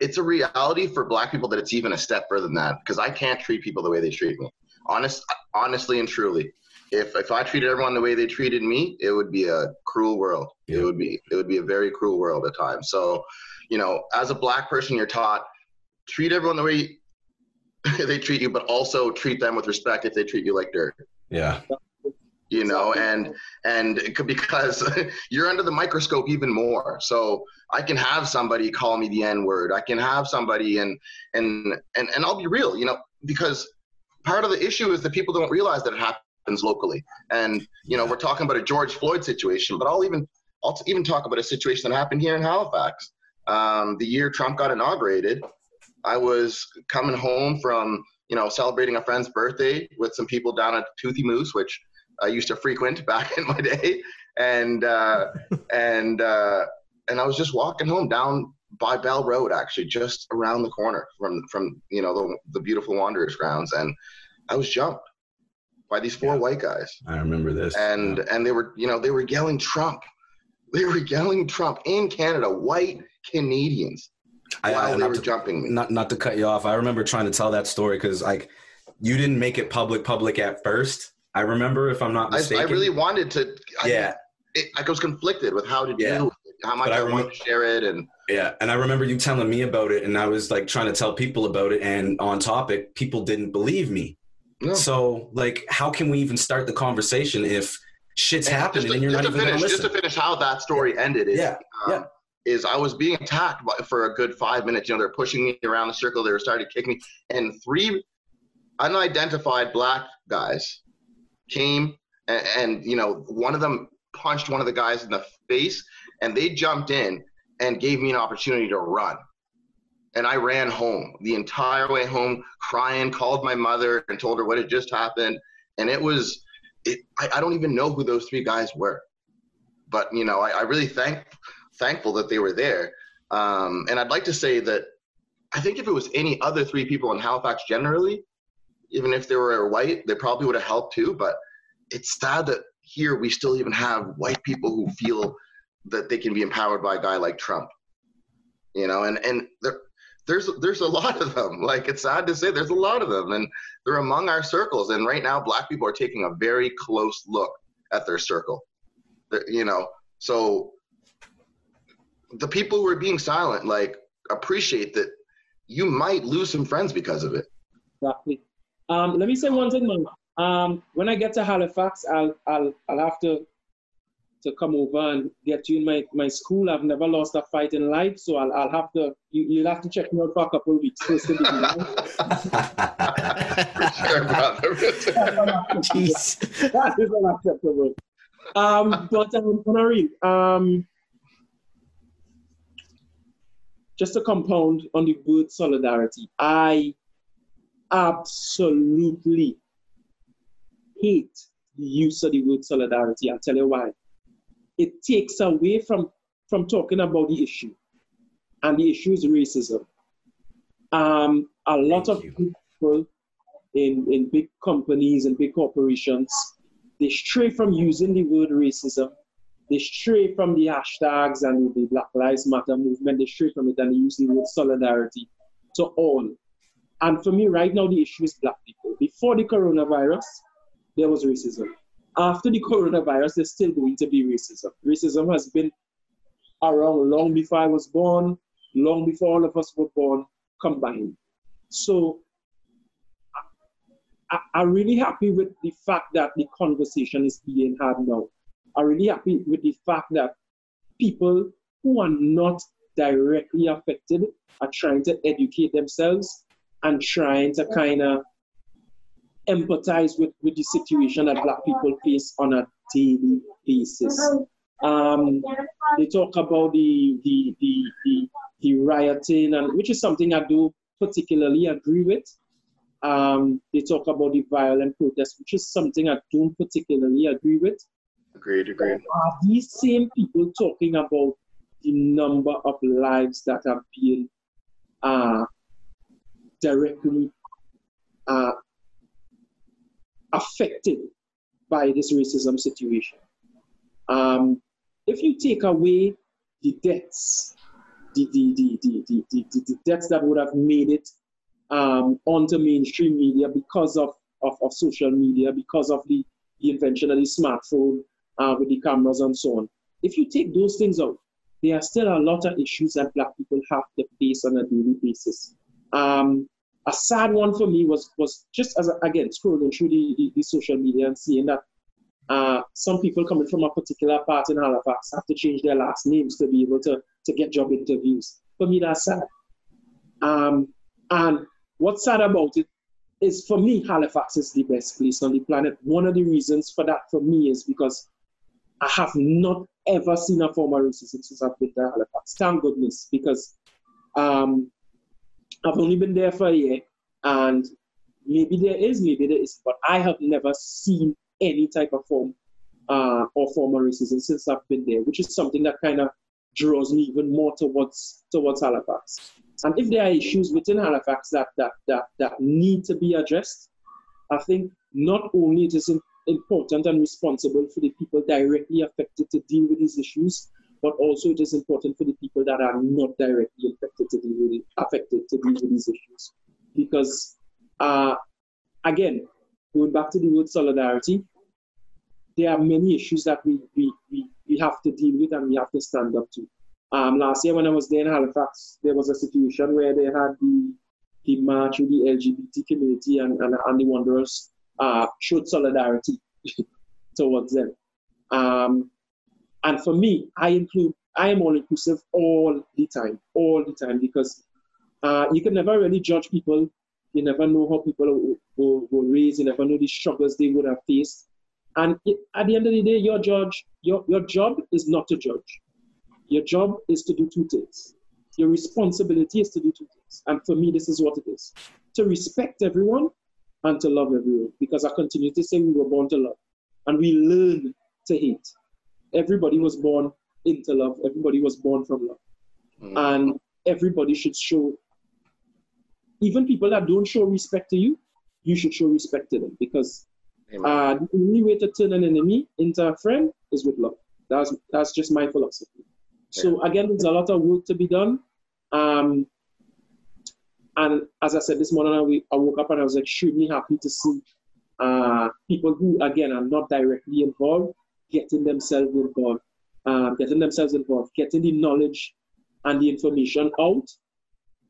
it's a reality for Black people that it's even a step further than that because I can't treat people the way they treat me. Honest, honestly and truly, if if I treated everyone the way they treated me, it would be a cruel world. Yeah. It would be it would be a very cruel world at times. So, you know, as a Black person, you're taught treat everyone the way they treat you, but also treat them with respect if they treat you like dirt. Yeah. You know, and and because you're under the microscope even more. So I can have somebody call me the N word. I can have somebody and and and and I'll be real. You know, because part of the issue is that people don't realize that it happens locally. And you know, we're talking about a George Floyd situation, but I'll even I'll even talk about a situation that happened here in Halifax. Um, the year Trump got inaugurated, I was coming home from you know, celebrating a friend's birthday with some people down at Toothy Moose, which I used to frequent back in my day, and uh, and uh, and I was just walking home down by Bell Road, actually, just around the corner from from you know the the beautiful Wanderers grounds, and I was jumped by these four Yeah. white guys, I remember this. and and they were you know they were yelling Trump, they were yelling Trump. In Canada, white Canadians, I, while I, they were to- jumping me. not not to cut you off. I remember trying to tell that story because like you didn't make it public public at first. I remember, if I'm not I, I really wanted to. I, yeah, it, I was conflicted with how to Yeah. do how much But I I, remember- to share it, and yeah. And I remember you telling me about it, and I was like trying to tell people about it, and on topic, people didn't believe me. no. So like, how can we even start the conversation if shit's And happening to, and you're not even finish, going to just to finish how that story ended. Is, Yeah, um, yeah. Is I was being attacked by, for a good five minutes. You know, they're pushing me around the circle. They were starting to kick me, and three unidentified black guys came, and, and you know, one of them punched one of the guys in the face, and they jumped in and gave me an opportunity to run. And I ran home the entire way home, crying, called my mother and told her what had just happened. And it was, it, I, I don't even know who those three guys were. But, you know, I, I really thank, thankful that they were there. Um, and I'd like to say that I think if it was any other three people in Halifax generally, even if they were white, they probably would have helped too. But it's sad that here we still even have white people who feel that they can be empowered by a guy like Trump. You know, and and there, there's there's a lot of them. Like it's sad to say, there's a lot of them, and they're among our circles. And right now, Black people are taking a very close look at their circle. You know, so the people who are being silent, like appreciate that you might lose some friends because of it. Exactly. Um, let me say one thing, man. Um, when I get to Halifax, I'll I'll I'll have to to come over and get you in my, my school. I've never lost a fight in life, so I'll I'll have to you, you'll have to check me out for a couple of weeks first to begin. Sure, brother. Jeez. that is unacceptable. Um, but um, Honorine, um, just to compound on the word solidarity, I absolutely hate the use of the word solidarity. I'll tell you why. It takes away from, from talking about the issue, and the issue is racism. Um, a lot Thank of you. people in, in big companies and big corporations, they stray from using the word racism. They stray from the hashtags and the Black Lives Matter movement. They stray from it and they use the word solidarity to all. And for me, right now, the issue is black people. Before the coronavirus, there was racism. After the coronavirus, there's still going to be racism. Racism has been around long before I was born, long before all of us were born combined. So I, I'm really happy with the fact that the conversation is being had now. I'm really happy with the fact that people who are not directly affected are trying to educate themselves and trying to kind of empathize with, with the situation that black people face on a daily basis. Um, they talk about the, the, the, the, the rioting, and which is something I do particularly agree with. Um, they talk about the violent protests, which is something I don't particularly agree with. Agreed, agreed. Are these same people talking about the number of lives that have been uh, directly uh, affected by this racism situation? Um, if you take away the deaths, the, the, the, the, the, the, the deaths that would have made it um, onto mainstream media because of, of, of social media, because of the, the invention of the smartphone, uh, with the cameras and so on. If you take those things out, there are still a lot of issues that black people have to face on a daily basis. Um, a sad one for me was was just as again scrolling through the, the, the social media and seeing that uh, some people coming from a particular part in Halifax have to change their last names to be able to, to get job interviews. For me, that's sad. Um, and what's sad about it is for me, Halifax is the best place on the planet. One of the reasons for that for me is because I have not ever seen a form of racism since I've been to Halifax. Thank goodness, because um, I've only been there for a year, and maybe there is, maybe there is, but I have never seen any type of form uh, or form of racism since I've been there, which is something that kind of draws me even more towards towards Halifax. And if there are issues within Halifax that that that, that need to be addressed, I think not only it is important and responsible for the people directly affected to deal with these issues, but also it is important for the people that are not directly affected to deal with affected to deal with these issues. Because uh, again, going back to the word solidarity, there are many issues that we, we, we, we have to deal with and we have to stand up to. Um, last year when I was there in Halifax, there was a situation where they had the, the march with the LGBT community and, and, and the Wanderers uh, showed solidarity towards them. Um, and for me, I include, I am all inclusive all the time, all the time, because uh, you can never really judge people. You never know how people were, were raised. You never know the struggles they would have faced. And it, at the end of the day, your judge, your, your job is not to judge. Your job is to do two things. Your responsibility is to do two things. And for me, this is what it is to respect everyone and to love everyone. Because I continue to say we were born to love and we learn to hate. Everybody was born into love, everybody was born from love. Mm-hmm. And everybody should show, even people that don't show respect to you, you should show respect to them because uh, the only way to turn an enemy into a friend is with love. That's that's just my philosophy. So again, there's a lot of work to be done. Um, and as I said this morning, I, woke up and I was extremely happy to see uh, people who, again, are not directly involved, getting themselves involved, uh, getting themselves involved, getting the knowledge and the information out,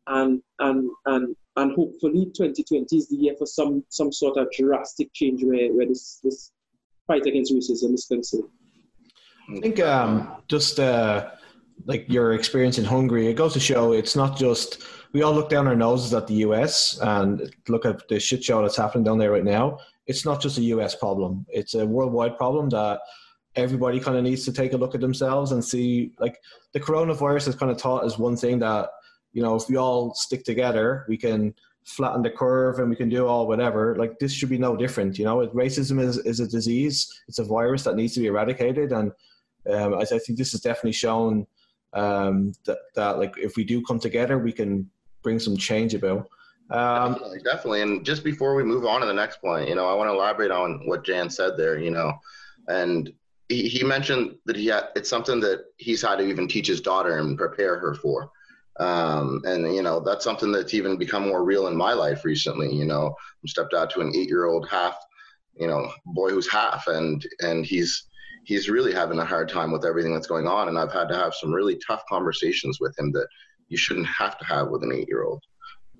and and and and hopefully 2020 is the year for some some sort of drastic change where, where this this fight against racism is concerned. I think um, just uh, like your experience in Hungary, it goes to show it's not just we all look down our noses at the US and look at the shit show that's happening down there right now. It's not just a US problem; it's a worldwide problem that everybody kind of needs to take a look at themselves and see. Like the coronavirus has kind of taught us one thing that you know if we all stick together, we can flatten the curve and we can do all whatever. Like this should be no different. You know, racism is is a disease. It's a virus that needs to be eradicated and. Um, I, I think this has definitely shown um, that, that like if we do come together, we can bring some change about. Um, definitely, definitely. And just before we move on to the next point, you know, I want to elaborate on what Jan said there. You know, and he, he mentioned that he had it's something that he's had to even teach his daughter and prepare her for. Um, and you know that's something that's even become more real in my life recently. You know, I'm out to an eight-year-old half, you know, boy who's half, and and he's he's really having a hard time with everything that's going on. And I've had to have some really tough conversations with him that you shouldn't have to have with an eight year old,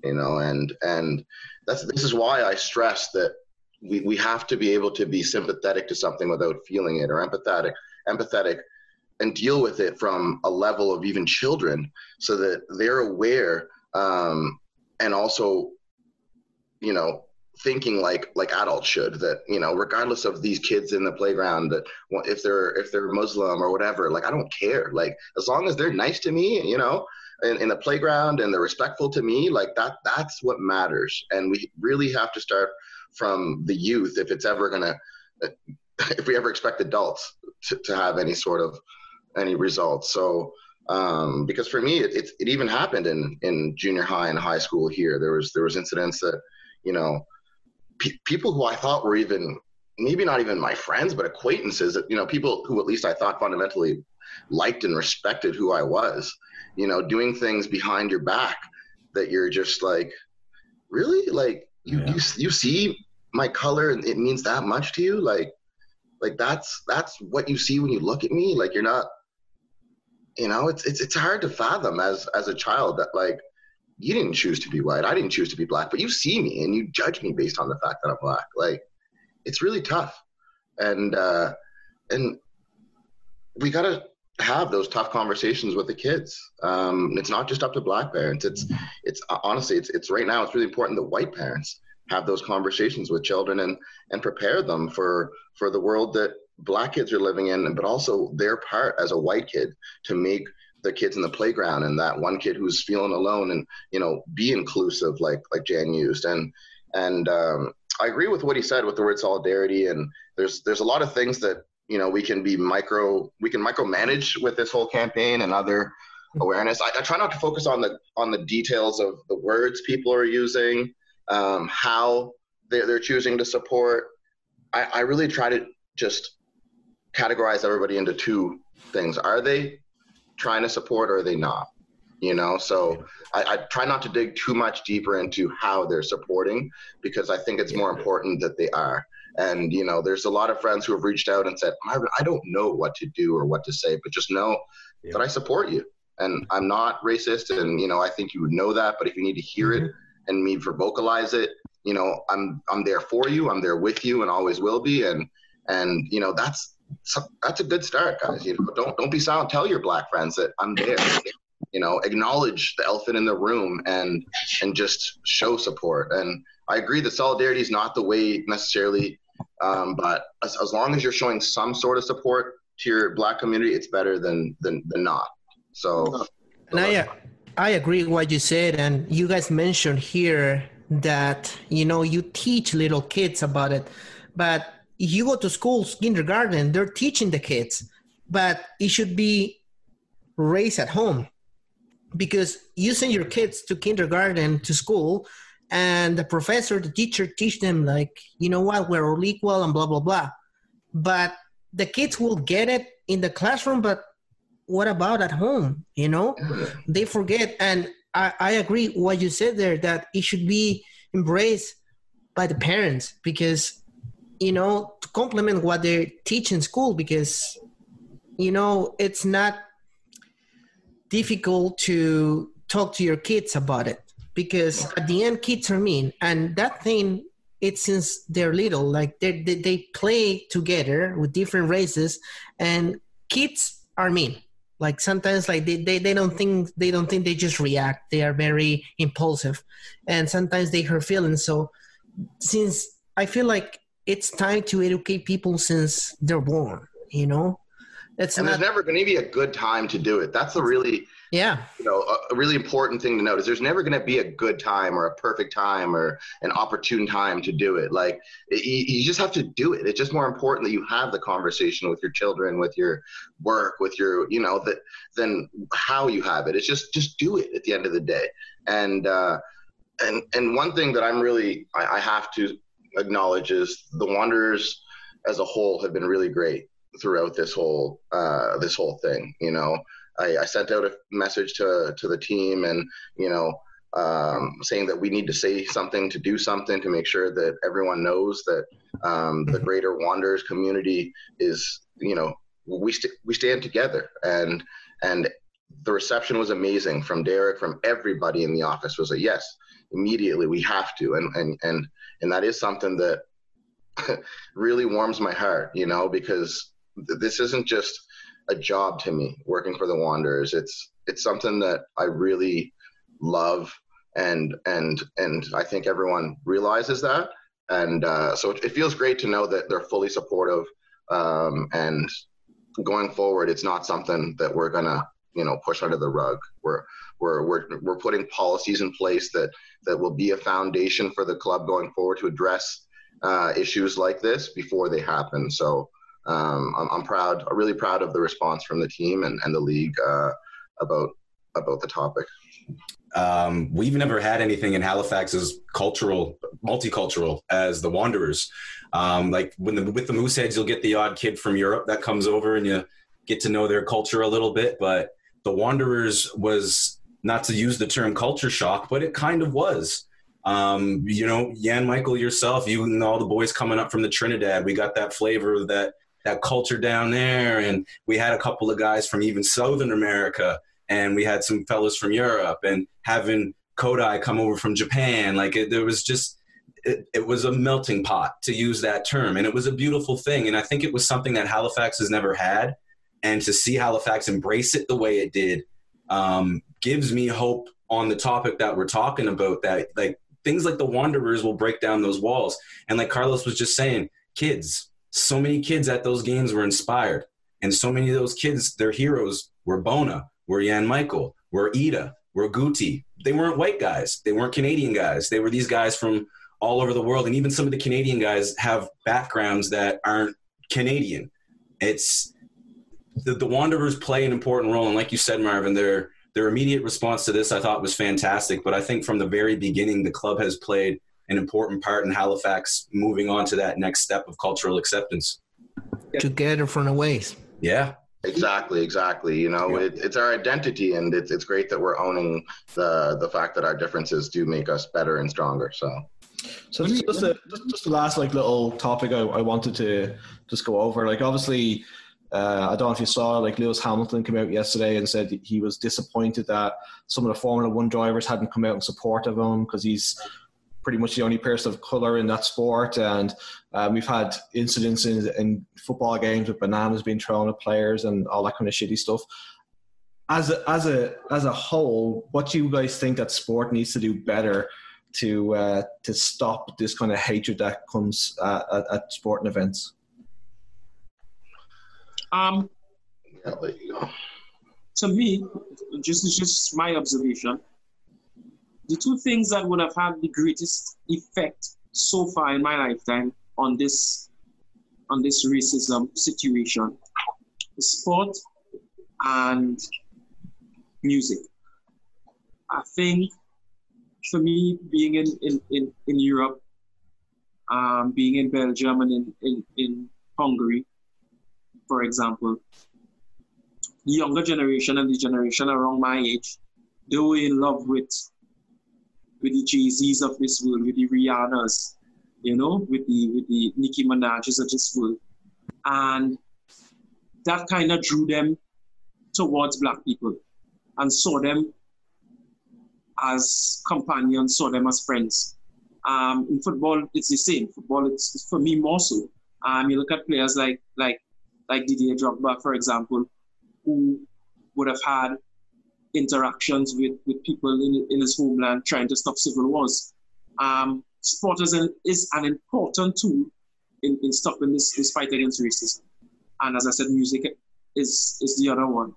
you know, and, and that's, this is why I stress that we, we have to be able to be sympathetic to something without feeling it or empathetic, empathetic and deal with it from a level of even children so that they're aware um, and also you know thinking like like adults should that you know regardless of these kids in the playground that if they're if they're muslim or whatever like i don't care. Like as long as they're nice to me you know in, in the playground and they're respectful to me like that that's what matters and we really have to start from the youth if it's ever gonna if we ever expect adults to, to have any sort of any results so um, because for me it, it, it even happened in in junior high and high school here there was there was incidents that you know pe- people who I thought were even maybe not even my friends, but acquaintances. You know, people who at least I thought fundamentally liked and respected who I was. You know, doing things behind your back that you're just like, really, like you yeah. you you see my color and it means that much to you, like like that's that's what you see when you look at me like you're not you know it's it's it's hard to fathom as as a child that like you didn't choose to be white. I didn't choose to be black, but you see me and you judge me based on the fact that I'm black. Like, it's really tough. And, uh, and we got to have those tough conversations with the kids. Um, it's not just up to black parents. It's, it's honestly, it's, it's right now, it's really important that white parents have those conversations with children and, and prepare them for, for the world that black kids are living in, but also their part as a white kid to make the kids in the playground and that one kid who's feeling alone and you know be inclusive like like jan used and and um, I agree with what he said with the word solidarity. And there's there's a lot of things that you know we can be micro we can micromanage with this whole campaign and other awareness. I, I try not to focus on the on the details of the words people are using, um, how they're, they're choosing to support. I, I really try to just categorize everybody into two things. Are they trying to support or are they not? You know, so I, I, try not to dig too much deeper into how they're supporting because I think it's more important that they are. And, you know, there's a lot of friends who have reached out and said, I don't know what to do or what to say, but just know yeah. that I support you and I'm not racist. And, you know, I think you would know that, but if you need to hear it mm-hmm. and me for vocalize it, you know, I'm, I'm there for you. I'm there with you and always will be. And, and, you know, that's, that's a good start, guys. You know, don't don't be silent. Tell your black friends that I'm there. You know, acknowledge the elephant in the room and and just show support. And I agree that solidarity is not the way necessarily, um, but as, as long as you're showing some sort of support to your black community, it's better than than, than not. So, and I I agree with what you said, and you guys mentioned here that you know you teach little kids about it, but you go to schools, kindergarten, they're teaching the kids, but it should be raised at home because you send your kids to kindergarten to school and the professor the teacher teach them like you know what we're all equal and blah blah blah. But the kids will get it in the classroom but what about at home you know? They forget and I, I agree what you said there that it should be embraced by the parents because you know, to complement what they teach in school because, you know, it's not difficult to talk to your kids about it because at the end, kids are mean. And that thing, it's since they're little, like they, they, they play together with different races and kids are mean. Like sometimes like they, they, they don't think they don't think they just react. They are very impulsive and sometimes they hurt feelings. So since i feel like it's time to educate people since they're born you know? It's and not, there's never going to be a good time to do it. That's the really yeah. You know a, really important thing to note is there's never going to be a good time or a perfect time or an opportune time to do it. Like it, you, you just have to do it. It's just more important that you have the conversation with your children with your work with your you know that than how you have it. It's just just do it at the end of the day. And uh and and one thing that i'm really I, I have to acknowledge is the Wanderers as a whole have been really great throughout this whole uh, this whole thing. You know, I, I, sent out a message to to the team, and you know, um, saying that we need to say something to do something to make sure that everyone knows that um, the mm-hmm. greater Wanderers community is, you know, we st- we stand together, and and the reception was amazing from Derek, from everybody in the office was a yes immediately we have to and and and and that is something that really warms my heart you know because this isn't just a job to me working for the wanderers. It's it's something that i really love and and and i think everyone realizes that. And uh, so it, it, feels great to know that they're fully supportive um, and going forward it's not something that we're gonna you know push under the rug. We're we're we're, we're putting policies in place that that will be a foundation for the club going forward to address uh, issues like this before they happen. So um, I'm, I'm, proud, really proud of the response from the team and, and the league uh, about about the topic. Um, we've never had anything in Halifax as cultural, multicultural as the Wanderers. Um, like when the, with the Mooseheads, you'll get the odd kid from Europe that comes over and you get to know their culture a little bit. But the Wanderers was not to use the term culture shock, but it kind of was. Um, you know, Jan Michael, yourself, you and all the boys coming up from the Trinidad, we got that flavor that that culture down there, and we had a couple of guys from even Southern America, and we had some fellas from Europe, and having Kodai come over from Japan, like it, there was just. It, it was a melting pot to use that term. And it was a beautiful thing. And i think it was something that halifax has never had. And to see halifax embrace it the way it did um, gives me hope on the topic that we're talking about that like things like the wanderers will break down those walls. And like carlos was just saying kids so many kids at those games were inspired. And so many of those kids their heroes were bona were jan michael were iida were guti. They weren't white guys. They weren't canadian guys. They were these guys from all over the world, and even some of the Canadian guys have backgrounds that aren't Canadian. It's the, the Wanderers play an important role, and like you said, Marvin, their their immediate response to this I thought was fantastic. But I think from the very beginning, the club has played an important part in Halifax moving on to that next step of cultural acceptance. Together from the ways. Yeah, Exactly, exactly. You know, it, it's our identity, and it's it's great that we're owning the the fact that our differences do make us better and stronger. So, So just, just, the, just, just the last like little topic I, I wanted to just go over. Like obviously, uh, I don't know if you saw like Lewis Hamilton come out yesterday and said he was disappointed that some of the Formula One drivers hadn't come out in support of him because he's pretty much the only person of color in that sport. And um, we've had incidents in, in football games with bananas being thrown at players and all that kind of shitty stuff. As a, as a as a whole, what do you guys think that sport needs to do better to uh, to stop this kind of hatred that comes uh, at, at sporting events? Um, yeah, there you go. to me, just just my observation, the two things that would have had the greatest effect so far in my lifetime on this on this racism situation, sport and music. I think for me, being in, in, in, in Europe, um, being in Belgium and in, in, in Hungary, for example, the younger generation and the generation around my age, they were in love with with the Jay Z's of this world, with the Rihannas, you know, with the with the Nicki Minaj's of this world, and that kind of drew them towards black people, and saw them as companions, saw them as friends. Um, in football, it's the same. Football, it's, it's for me more so. Um, you look at players like like like Didier Drogba, for example, who would have had interactions with, with people in, in his homeland trying to stop civil wars. Um, sport is an, is an important tool in, in stopping this, this fight against racism. And as I said, music is, is the other one.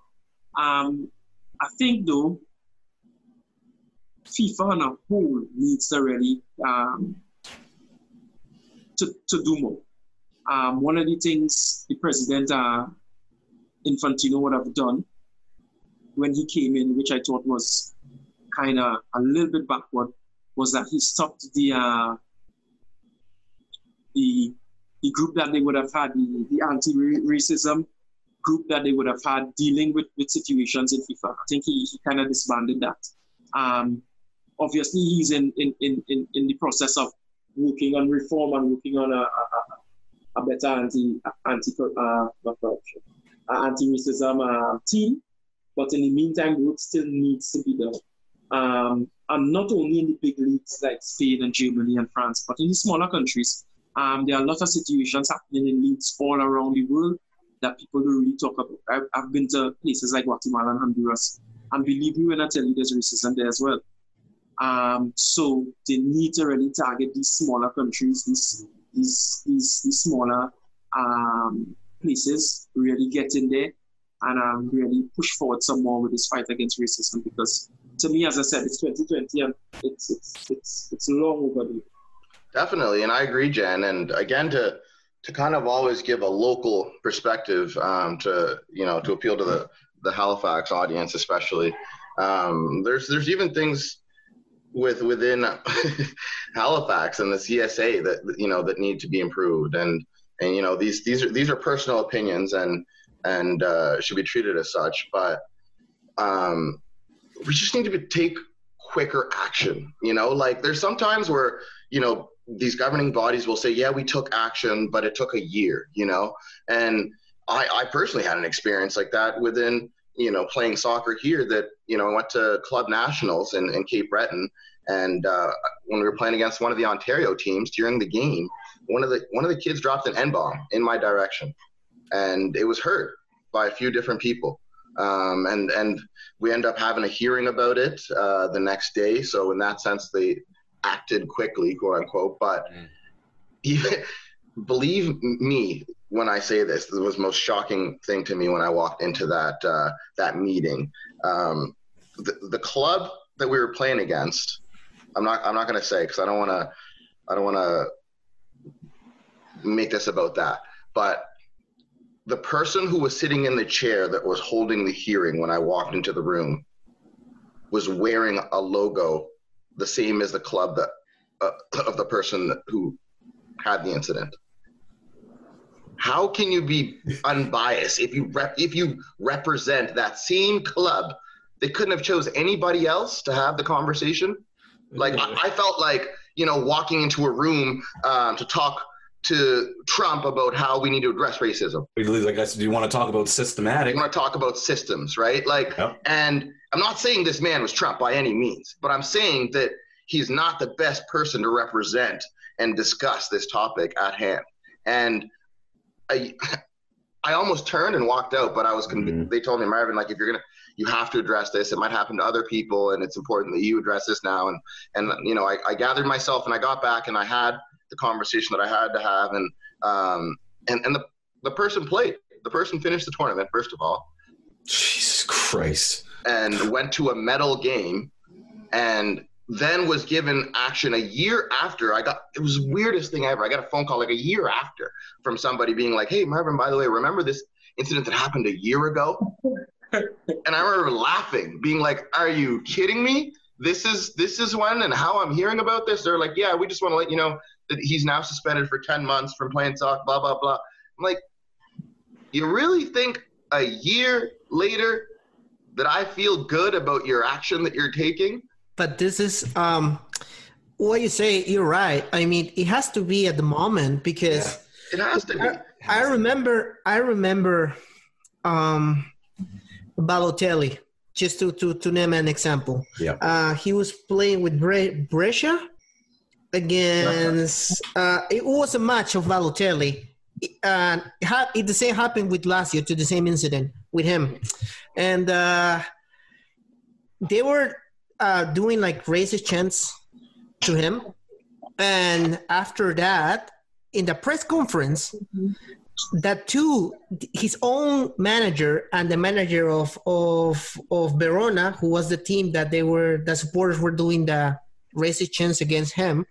Um, I think, though, FIFA on a whole needs to really um, to, to do more. Um, one of the things the president uh, Infantino would have done when he came in, which I thought was kind of a little bit backward, was that he stopped the uh, the the group that they would have had, the, the anti-racism group that they would have had dealing with, with situations in FIFA. I think he, he kind of disbanded that. Um, obviously, he's in, in, in, in, in the process of working on reform and working on a, a, a better anti anti uh, corruption, uh, anti-racism uh, team. But in the meantime, work still needs to be done. Um, and not only in the big leagues like Spain and Germany and France, but in the smaller countries. Um, there are a lot of situations happening in leagues all around the world that people don't really talk about. I've, I've been to places like Guatemala and Honduras, and believe me when I tell you there's racism there as well. Um, so they need to really target these smaller countries, these these these, these smaller um, places, really get in there and um, really push forward some more with this fight against racism because to me, as I said, it's 2020 and it's it's it's it's long overdue. Definitely, and I agree, Jan. And again, to to kind of always give a local perspective um, to you know to appeal to the the Halifax audience, especially. Um, there's there's even things with within Halifax and the CSA that you know that need to be improved, and and you know these these are these are personal opinions and and uh, should be treated as such, but um, we just need to take quicker action. You know, like there's sometimes where you know these governing bodies will say, yeah, we took action, but it took a year, you know? And I, I personally had an experience like that within, you know, playing soccer here that, you know, I went to club nationals in, in Cape Breton. And uh, when we were playing against one of the Ontario teams during the game, one of the, one of the kids dropped an N-bomb in my direction and it was heard by a few different people. Um, and, and we end up having a hearing about it uh, the next day. So in that sense, they, acted quickly, quote unquote. But mm. even, believe me when I say this, this was the most shocking thing to me when I walked into that uh, that meeting. Um, the, the club that we were playing against, I'm not I'm not going to say because I don't want to I don't want to make this about that, but the person who was sitting in the chair that was holding the hearing when I walked into the room was wearing a logo the same as the club that uh, of the person who had the incident. How can you be unbiased if you rep, if you represent that same club? They couldn't have chose anybody else to have the conversation. Like I, I felt like you know walking into a room um, to talk to Trump about how we need to address racism. Like I said, do you want to talk about systematic? I want to talk about systems, right? Like, Yep. and I'm not saying this man was Trump by any means, but I'm saying that he's not the best person to represent and discuss this topic at hand. And I, I almost turned and walked out, but I was. Con- Mhm. They told me, Marvin, like if you're gonna, you have to address this. It might happen to other people, and it's important that you address this now. And and you know, I, I gathered myself and I got back and I had the conversation that I had to have, and um and and the the person played. The person finished the tournament first of all, Jesus Christ. and went to a medal game and then was given action a year after I got it was weirdest thing ever. I got a phone call like a year after from somebody being like, Hey Marvin, by the way, remember this incident that happened a year ago? and I remember laughing, being like, Are you kidding me? This is this is when and how I'm hearing about this. They're like, Yeah, we just want to let you know that he's now suspended for 10 months from playing soccer, blah, blah, blah. I'm like, you really think a year later that I feel good about your action that you're taking? but this is um what you say you're right i mean it has to be at the moment because It has to be. I, I remember i remember um balotelli just to to, to name an example Yeah. uh he was playing with Bre- brescia against uh it was a match of balotelli. And it, ha- it the same happened with last year to the same incident with him. And uh they were uh, doing like racist chants to him. And after that, in the press conference, that two, his own manager and the manager of of of Verona, who was the team that they were, the supporters were doing the racist chants against him.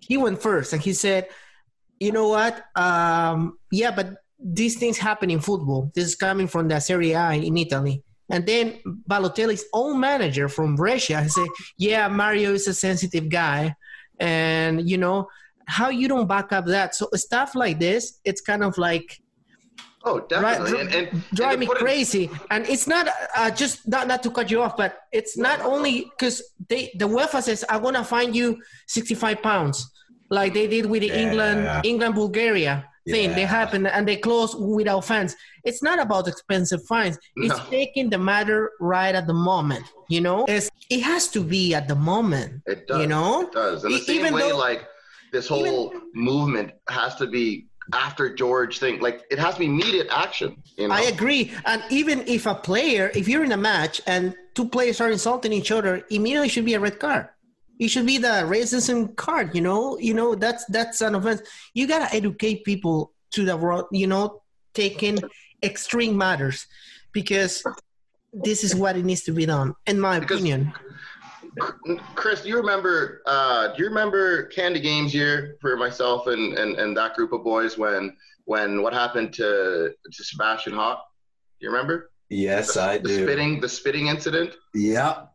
He went first, and he said, "You know what? Um, yeah, but these things happen in football. This is coming from the Serie A in Italy." And then Balotelli's own manager from Brescia said, "Yeah, Mario is a sensitive guy, and you know how you don't back up that. So stuff like this, it's kind of like Oh, definitely. Right, and, and, and drive to me it- crazy. And it's not uh, just not not to cut you off, but it's not only because they the UEFA says I'm gonna fine you 65 pounds, like they did with the Yeah. England England Bulgaria thing. They Yeah. happened and they closed without fans. It's not about expensive fines. It's No. taking the matter right at the moment. You know, it's, it has to be at the moment. It does. You know? It does. In the E- same even way, though- like this whole movement has to be after George thing. Like it has to be immediate action. You know? I agree. And even if a player, if you're in a match and two players are insulting each other, immediately should be a red card. It should be the racism card. You know, you know that's that's an offense. You gotta educate people to the world. You know, taking extreme matters because this is what it needs to be done, in my Because- opinion. Chris, do you remember? Uh, do you remember Canada Games year for myself and, and, and that group of boys when when what happened to to Sebastian Hawk? Do you remember Yes, the, I the do. spitting the spitting incident? Yeah.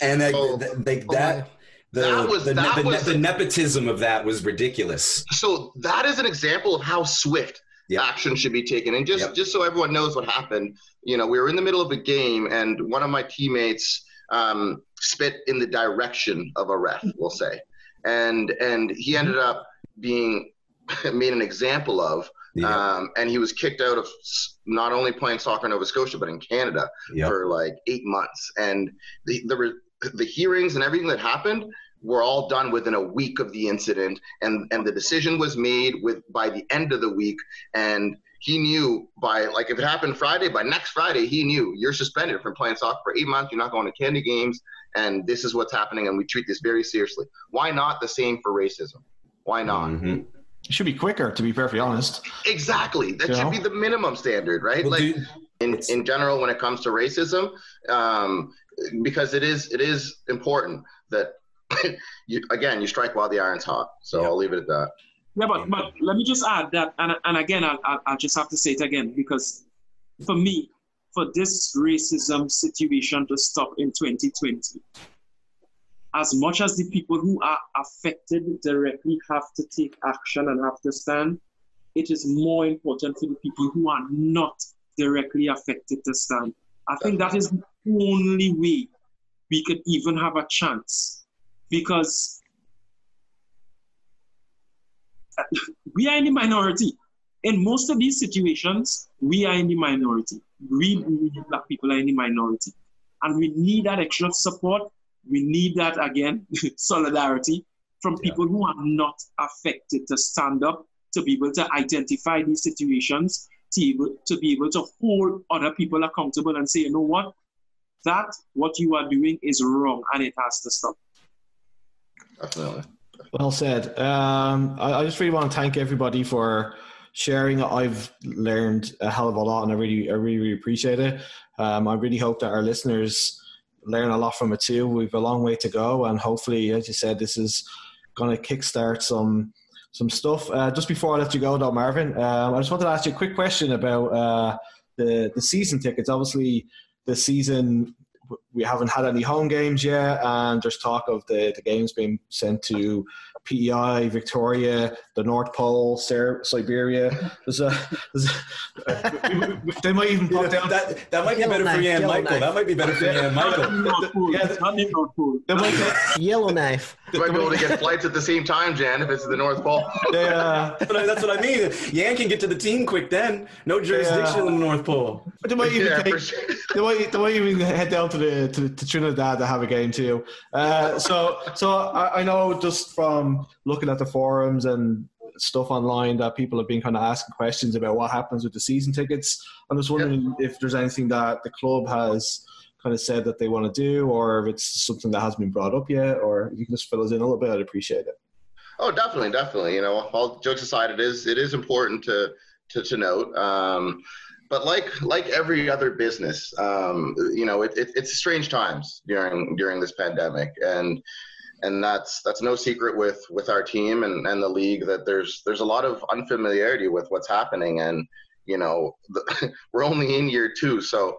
And that, Oh. that, they- Oh, that, the, That was- the, that the, was the the- nepotism of that was ridiculous. So that is an example of how swift Yep. action should be taken. And just Yep. just so everyone knows what happened, you know, we were in the middle of a game, and one of my teammates um, spit in the direction of a ref, we'll say, and and he ended up being made an example of, Yeah. um, and he was kicked out of not only playing soccer in Nova Scotia but in Canada for like eight months. And the, the, the hearings and everything that happened were all done within a week of the incident. And, and the decision was made with by the end of the week. And he knew by, like, if it happened Friday, by next Friday, he knew you're suspended from playing soccer for eight months. You're not going to Canada Games. And this is what's happening. And we treat this very seriously. Why not the same for racism? Why not? Mhm. It should be quicker, to be perfectly honest. Exactly. That You should know? be the minimum standard, right? Well, like, do- in, in general when it comes to racism um, because it is it is important that you, again, you strike while the iron's hot. So. I'll leave it at that. Yeah, but, but let me just add that, and, and again, I'll, I'll, just have to say it again because for me, for this racism situation to stop in 2020, as much as the people who are affected directly have to take action and have to stand, it is more important for the people who are not directly affected to stand. I think that is the only way we could even have a chance because we are in the minority. In most of these situations, we are in the minority. We, we black people are in the minority. And we need that extra support. We need that, again, solidarity from Yeah. people who are not affected to stand up, to be able to identify these situations, to, able, to be able to hold other people accountable and say, you know what? That, what you are doing is wrong and it has to stop. Definitely. Well said. Um, I, I just really want to thank everybody for sharing. I've learned a hell of a lot, and I really, I really, really appreciate it. Um, I really hope that our listeners learn a lot from it too. We've a long way to go, and hopefully, as you said, this is going to kickstart some some stuff. Uh, just before I let you go, though, Marvin, um, I just wanted to ask you a quick question about uh, the the season tickets. Obviously, the season we haven't had any home games yet, and there's talk of the, the games being sent to PEI, Victoria, the North Pole, Ser- Siberia. There's a, there's a they might even pop down. that, that might be better for you and Michael. knife. That might be better for you and Michael. Not cool. Yeah, Not in North Pole. They might, Yellowknife. You might be able to get flights at the same time, Jan, if it's the North Pole. yeah, uh, That's what I- That's what I mean. Yan can get to the team quick then. No jurisdiction Yeah. in the North Pole. they might even Yeah, take, for sure. they might, they might even head down to the to, to Trinidad to have a game too. Uh, so so I, I know just from looking at the forums and stuff online that people have been kind of asking questions about what happens with the season tickets. I'm just wondering if there's anything that the club has kind of said that they want to do, or if it's something that hasn't been brought up yet, or if you can just fill us in a little bit. I'd appreciate it. Oh, definitely, definitely. You know, all jokes aside, it is it is important to to, to note. Um, but like like every other business, um, you know, it, it, it's strange times during during this pandemic, and and that's that's no secret with with our team and, and the league that there's there's a lot of unfamiliarity with what's happening, and you know, the, we're only in year two, so.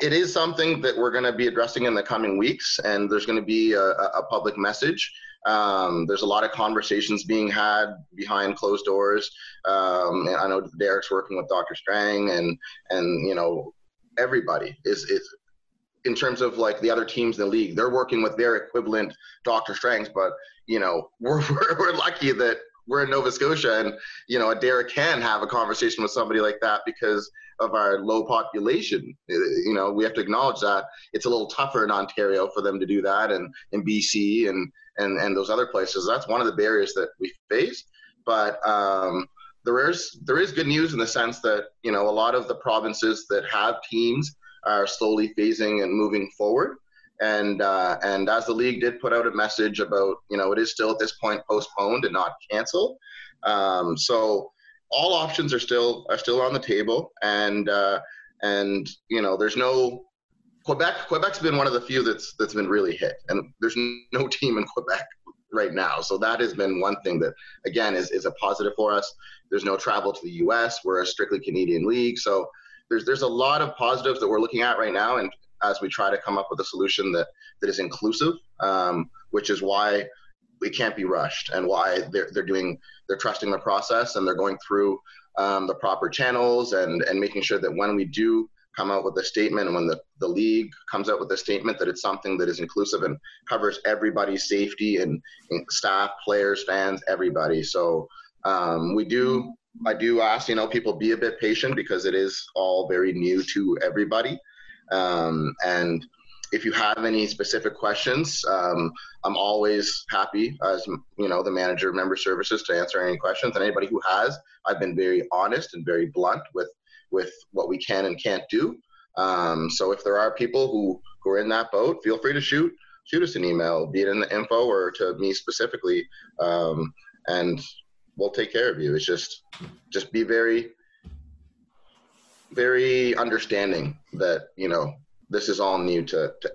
It, is something that we're going to be addressing in the coming weeks, and there's going to be a, a a public message um, there's a lot of conversations being had behind closed doors. Um, and I know Derek's working with Dr. Strang, and and you know everybody is is in terms of like the other teams in the league. They're working with their equivalent Dr. Strangs, but you know we're we're, we're lucky that we're in Nova Scotia, and you know Derek can have a conversation with somebody like that because of our low population. Uh, You know we have to acknowledge that it's a little tougher in Ontario for them to do that, and in BC and and and those other places. That's one of the barriers that we face. But um, there is there is good news in the sense that you know a lot of the provinces that have teams are slowly phasing and moving forward. And uh, and as the league did put out a message about you know it is still at this point postponed and not canceled. Um, so all options are still are still on the table, and uh, and you know there's no Quebec. Quebec's been one of the few that's that's been really hit, and there's no team in Quebec right now. So that has been one thing that again is is a positive for us. There's no travel to the U.S. We're a strictly Canadian league, so there's there's a lot of positives that we're looking at right now, and as we try to come up with a solution that that is inclusive, um, which is why it can't be rushed and why they're they're doing they're trusting the process and they're going through um, the proper channels and and making sure that when we do come out with a statement and when the, the league comes out with a statement that it's something that is inclusive and covers everybody's safety and, and staff, players, fans, everybody. So um, we do, I do ask, you know, people be a bit patient because it is all very new to everybody. Um, and if you have any specific questions, um, I'm always happy as you know the manager of member services to answer any questions. And anybody who has, I've been very honest and very blunt with with what we can and can't do. Um, so if there are people who, who are in that boat, feel free to shoot shoot us an email, be it in the info or to me specifically, um, and we'll take care of you. It's just just be very very understanding that you know this is all new to, to,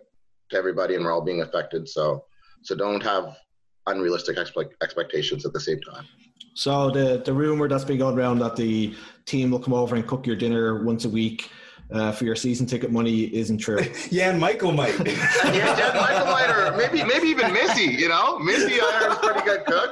to everybody and we're all being affected. So So don't have unrealistic expect- expectations at the same time. So the the rumor that's been going around that the team will come over and cook your dinner once a week uh, for your season ticket money isn't true. Yeah, and Michael might. yeah, Jeff Michael might, or maybe maybe even Missy. You know, Missy I heard is a pretty good cook.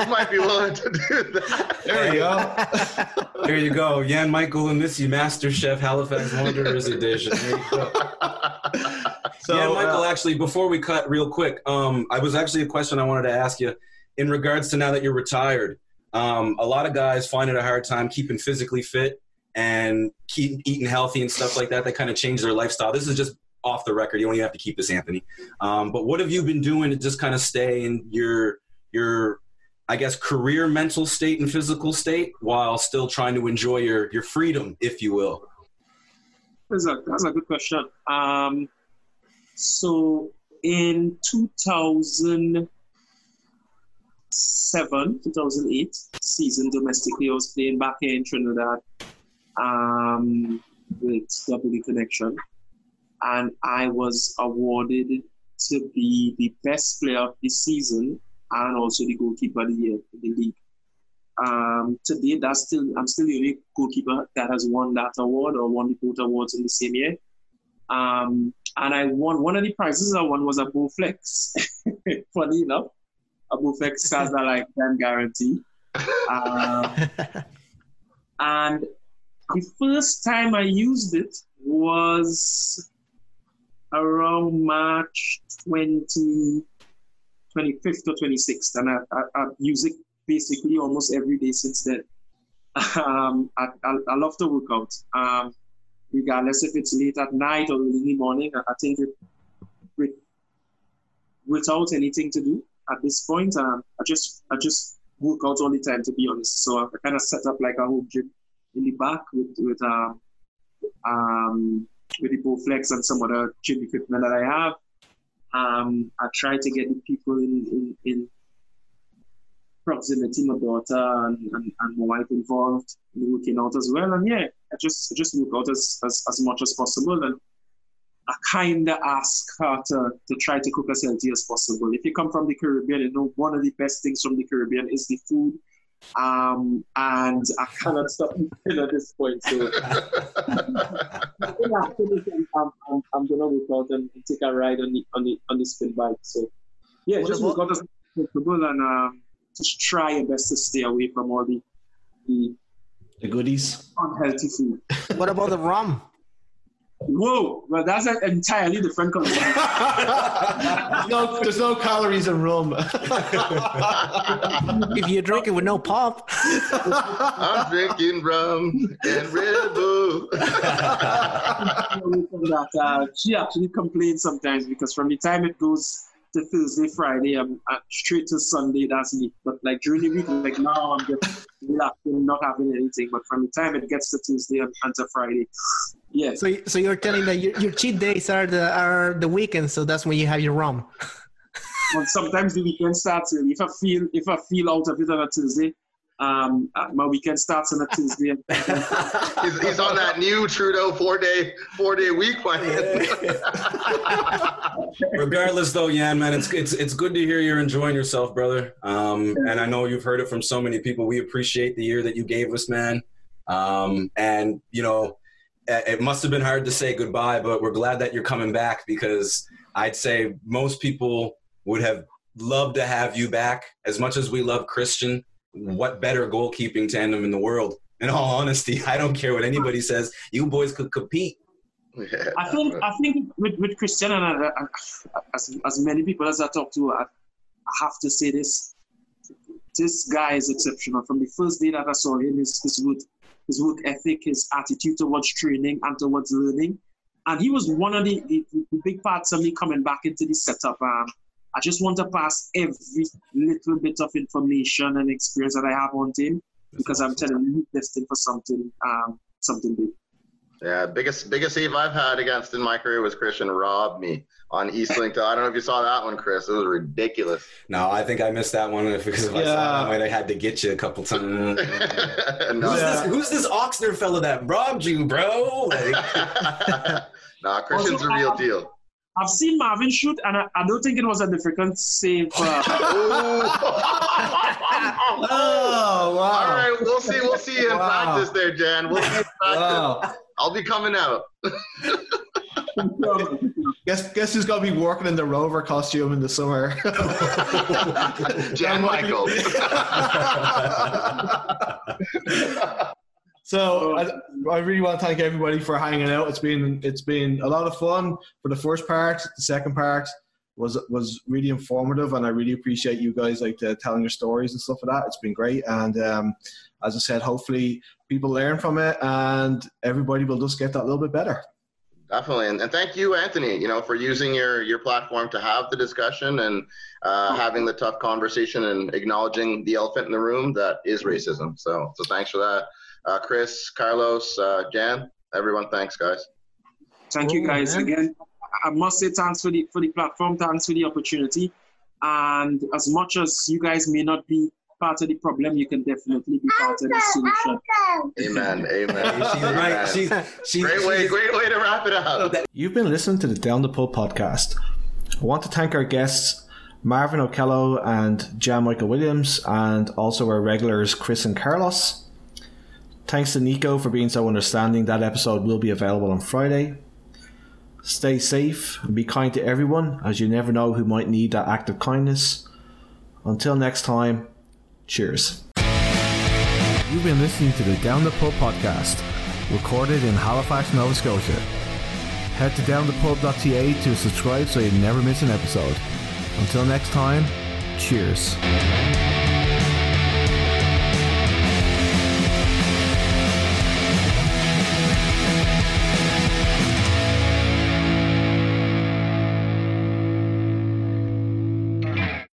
He might be willing to do that. there you go. there you go. Jan Michael and Missy, Master Chef Halifax Wanderers edition. There you go. So yeah, Michael. uh, actually, before we cut, real quick, um, I was actually a question I wanted to ask you in regards to now that you're retired. Um, a lot of guys find it a hard time keeping physically fit and keep eating healthy and stuff like that. that kind of change their lifestyle. This is just off the record. You don't even have to keep this, Anthony. Um, but what have you been doing to just kind of stay in your your I guess career mental state and physical state while still trying to enjoy your your freedom, if you will. That's a, that's a good question. Um, so in 2007, 2008 season domestically, I was playing back in Trinidad um, with WD Connection, and I was awarded to be the best player of the season and also the goalkeeper of the year in the league. Um, today, that's still I'm still the only goalkeeper that has won that award or won the both awards in the same year. Um, and I won one of the prizes I won was a Bowflex. Funny enough, a Bowflex has that like time guarantee. Um, and the first time I used it was around March 20, 25th or 26th, and I, I, I've used it basically almost every day since then. Um, I, I, I love to work out, um, regardless if it's late at night or early morning. I, I think it, with, without anything to do at this point, um, I just I just work out all the time. To be honest, so I kind of set up like a home gym in the back with with um, um, with the Bowflex and some other gym equipment that I have. Um, I try to get the people in, in, in proximity, my daughter and, and, and my wife involved in working out as well. And yeah, I just I just work out as, as, as much as possible. And I kind of ask her to, to try to cook as healthy as possible. If you come from the Caribbean, you know one of the best things from the Caribbean is the food. Um, and I cannot stop eating at this point. So I think after this, I'm, I'm, I'm gonna work out and take a ride on the on the on the spin bike. So yeah, What just about- work out as comfortable and um, just try your best to stay away from all the the the goodies. unhealthy food. what about the rum? Whoa, well that's an entirely different concept. there's, no, there's no calories in rum. If you drink it with no pop, I'm drinking rum and Red Bull. that uh, she actually complains sometimes because from the time it goes to Thursday, Friday, I'm uh, straight to Sunday. That's me. But like during the week, like now I'm just relaxing, not having anything. But from the time it gets to Tuesday and, and to Friday, yes. so so you're telling that your, your cheat days are the are the weekends, so that's when you have your rum. But sometimes the weekend starts early. If I feel if I feel out of it on a Tuesday, um, uh, my weekend starts on a Tuesday. He's, he's on that new Trudeau four day four day week plan. Regardless, though, Yan man, it's it's it's good to hear you're enjoying yourself, brother. Um, and I know you've heard it from so many people. We appreciate the year that you gave us, man. Um, and you know, it it must have been hard to say goodbye, but we're glad that you're coming back because I'd say most people would have loved to have you back. As much as we love Christian, what better goalkeeping tandem in the world? In all honesty, I don't care what anybody says. You boys could compete. Yeah. I think I think with, with Christian and I, I, as, as many people as I talk to, I, I have to say this: this guy is exceptional. From the first day that I saw him, his his work, his work ethic, his attitude towards training and towards learning, and he was one of the, the, the big parts of me coming back into the setup. Um, I just want to pass every little bit of information and experience that I have on him because I'm telling you, he's destined for something, um, something big. Yeah, biggest biggest save I've had against in my career was Christian robbed me on Eastlink. I don't know if you saw that one, Chris. It was ridiculous. No, I think I missed that one because if I saw Yeah. that, I might have had to get you a couple times. no, Who's, this, who's this Oxner fella that robbed you, bro? Like, nah, Christian's Also, a real um, deal. I've seen Marvin shoot, and I, I don't think it was a difficult save. Uh, Oh wow! All right, we'll see. We'll see you in Wow. practice there, Jan. We'll see you in practice. Wow! I'll be coming out. Guess guess who's gonna be working in the rover costume in the summer? Jan Michael. so I, I really want to thank everybody for hanging out. It's been it's been a lot of fun for the first part. The second part was was really informative, and I really appreciate you guys like uh, telling your stories and stuff like that. It's been great, and um, as I said, hopefully people learn from it, and everybody will just get that little bit better. Definitely, and, and thank you, Anthony. You know, for using your your platform to have the discussion and uh, having the tough conversation and acknowledging the elephant in the room that is racism. So, so thanks for that, uh, Chris, Carlos, uh, Jan, everyone. Thanks, guys. Thank you Oh, guys again. I must say thanks for the for the platform, thanks for the opportunity. And as much as you guys may not be part of the problem, you can definitely be part of the solution. Amen. Amen. She's right. She's, she's, Great way, she's- great way to wrap it up. You've been listening to the Down the Pub podcast. I want to thank our guests, Marvin O'Kello and Jan Michael Williams, and also our regulars, Chris and Carlos. Thanks to Nico for being so understanding. That episode will be available on Friday. Stay safe and be kind to everyone, as you never know who might need that act of kindness. Until next time, cheers. You've been listening to the Down the Pub podcast, recorded in Halifax, Nova Scotia. Head to downthepub.ca to subscribe so you never miss an episode. Until next time, cheers.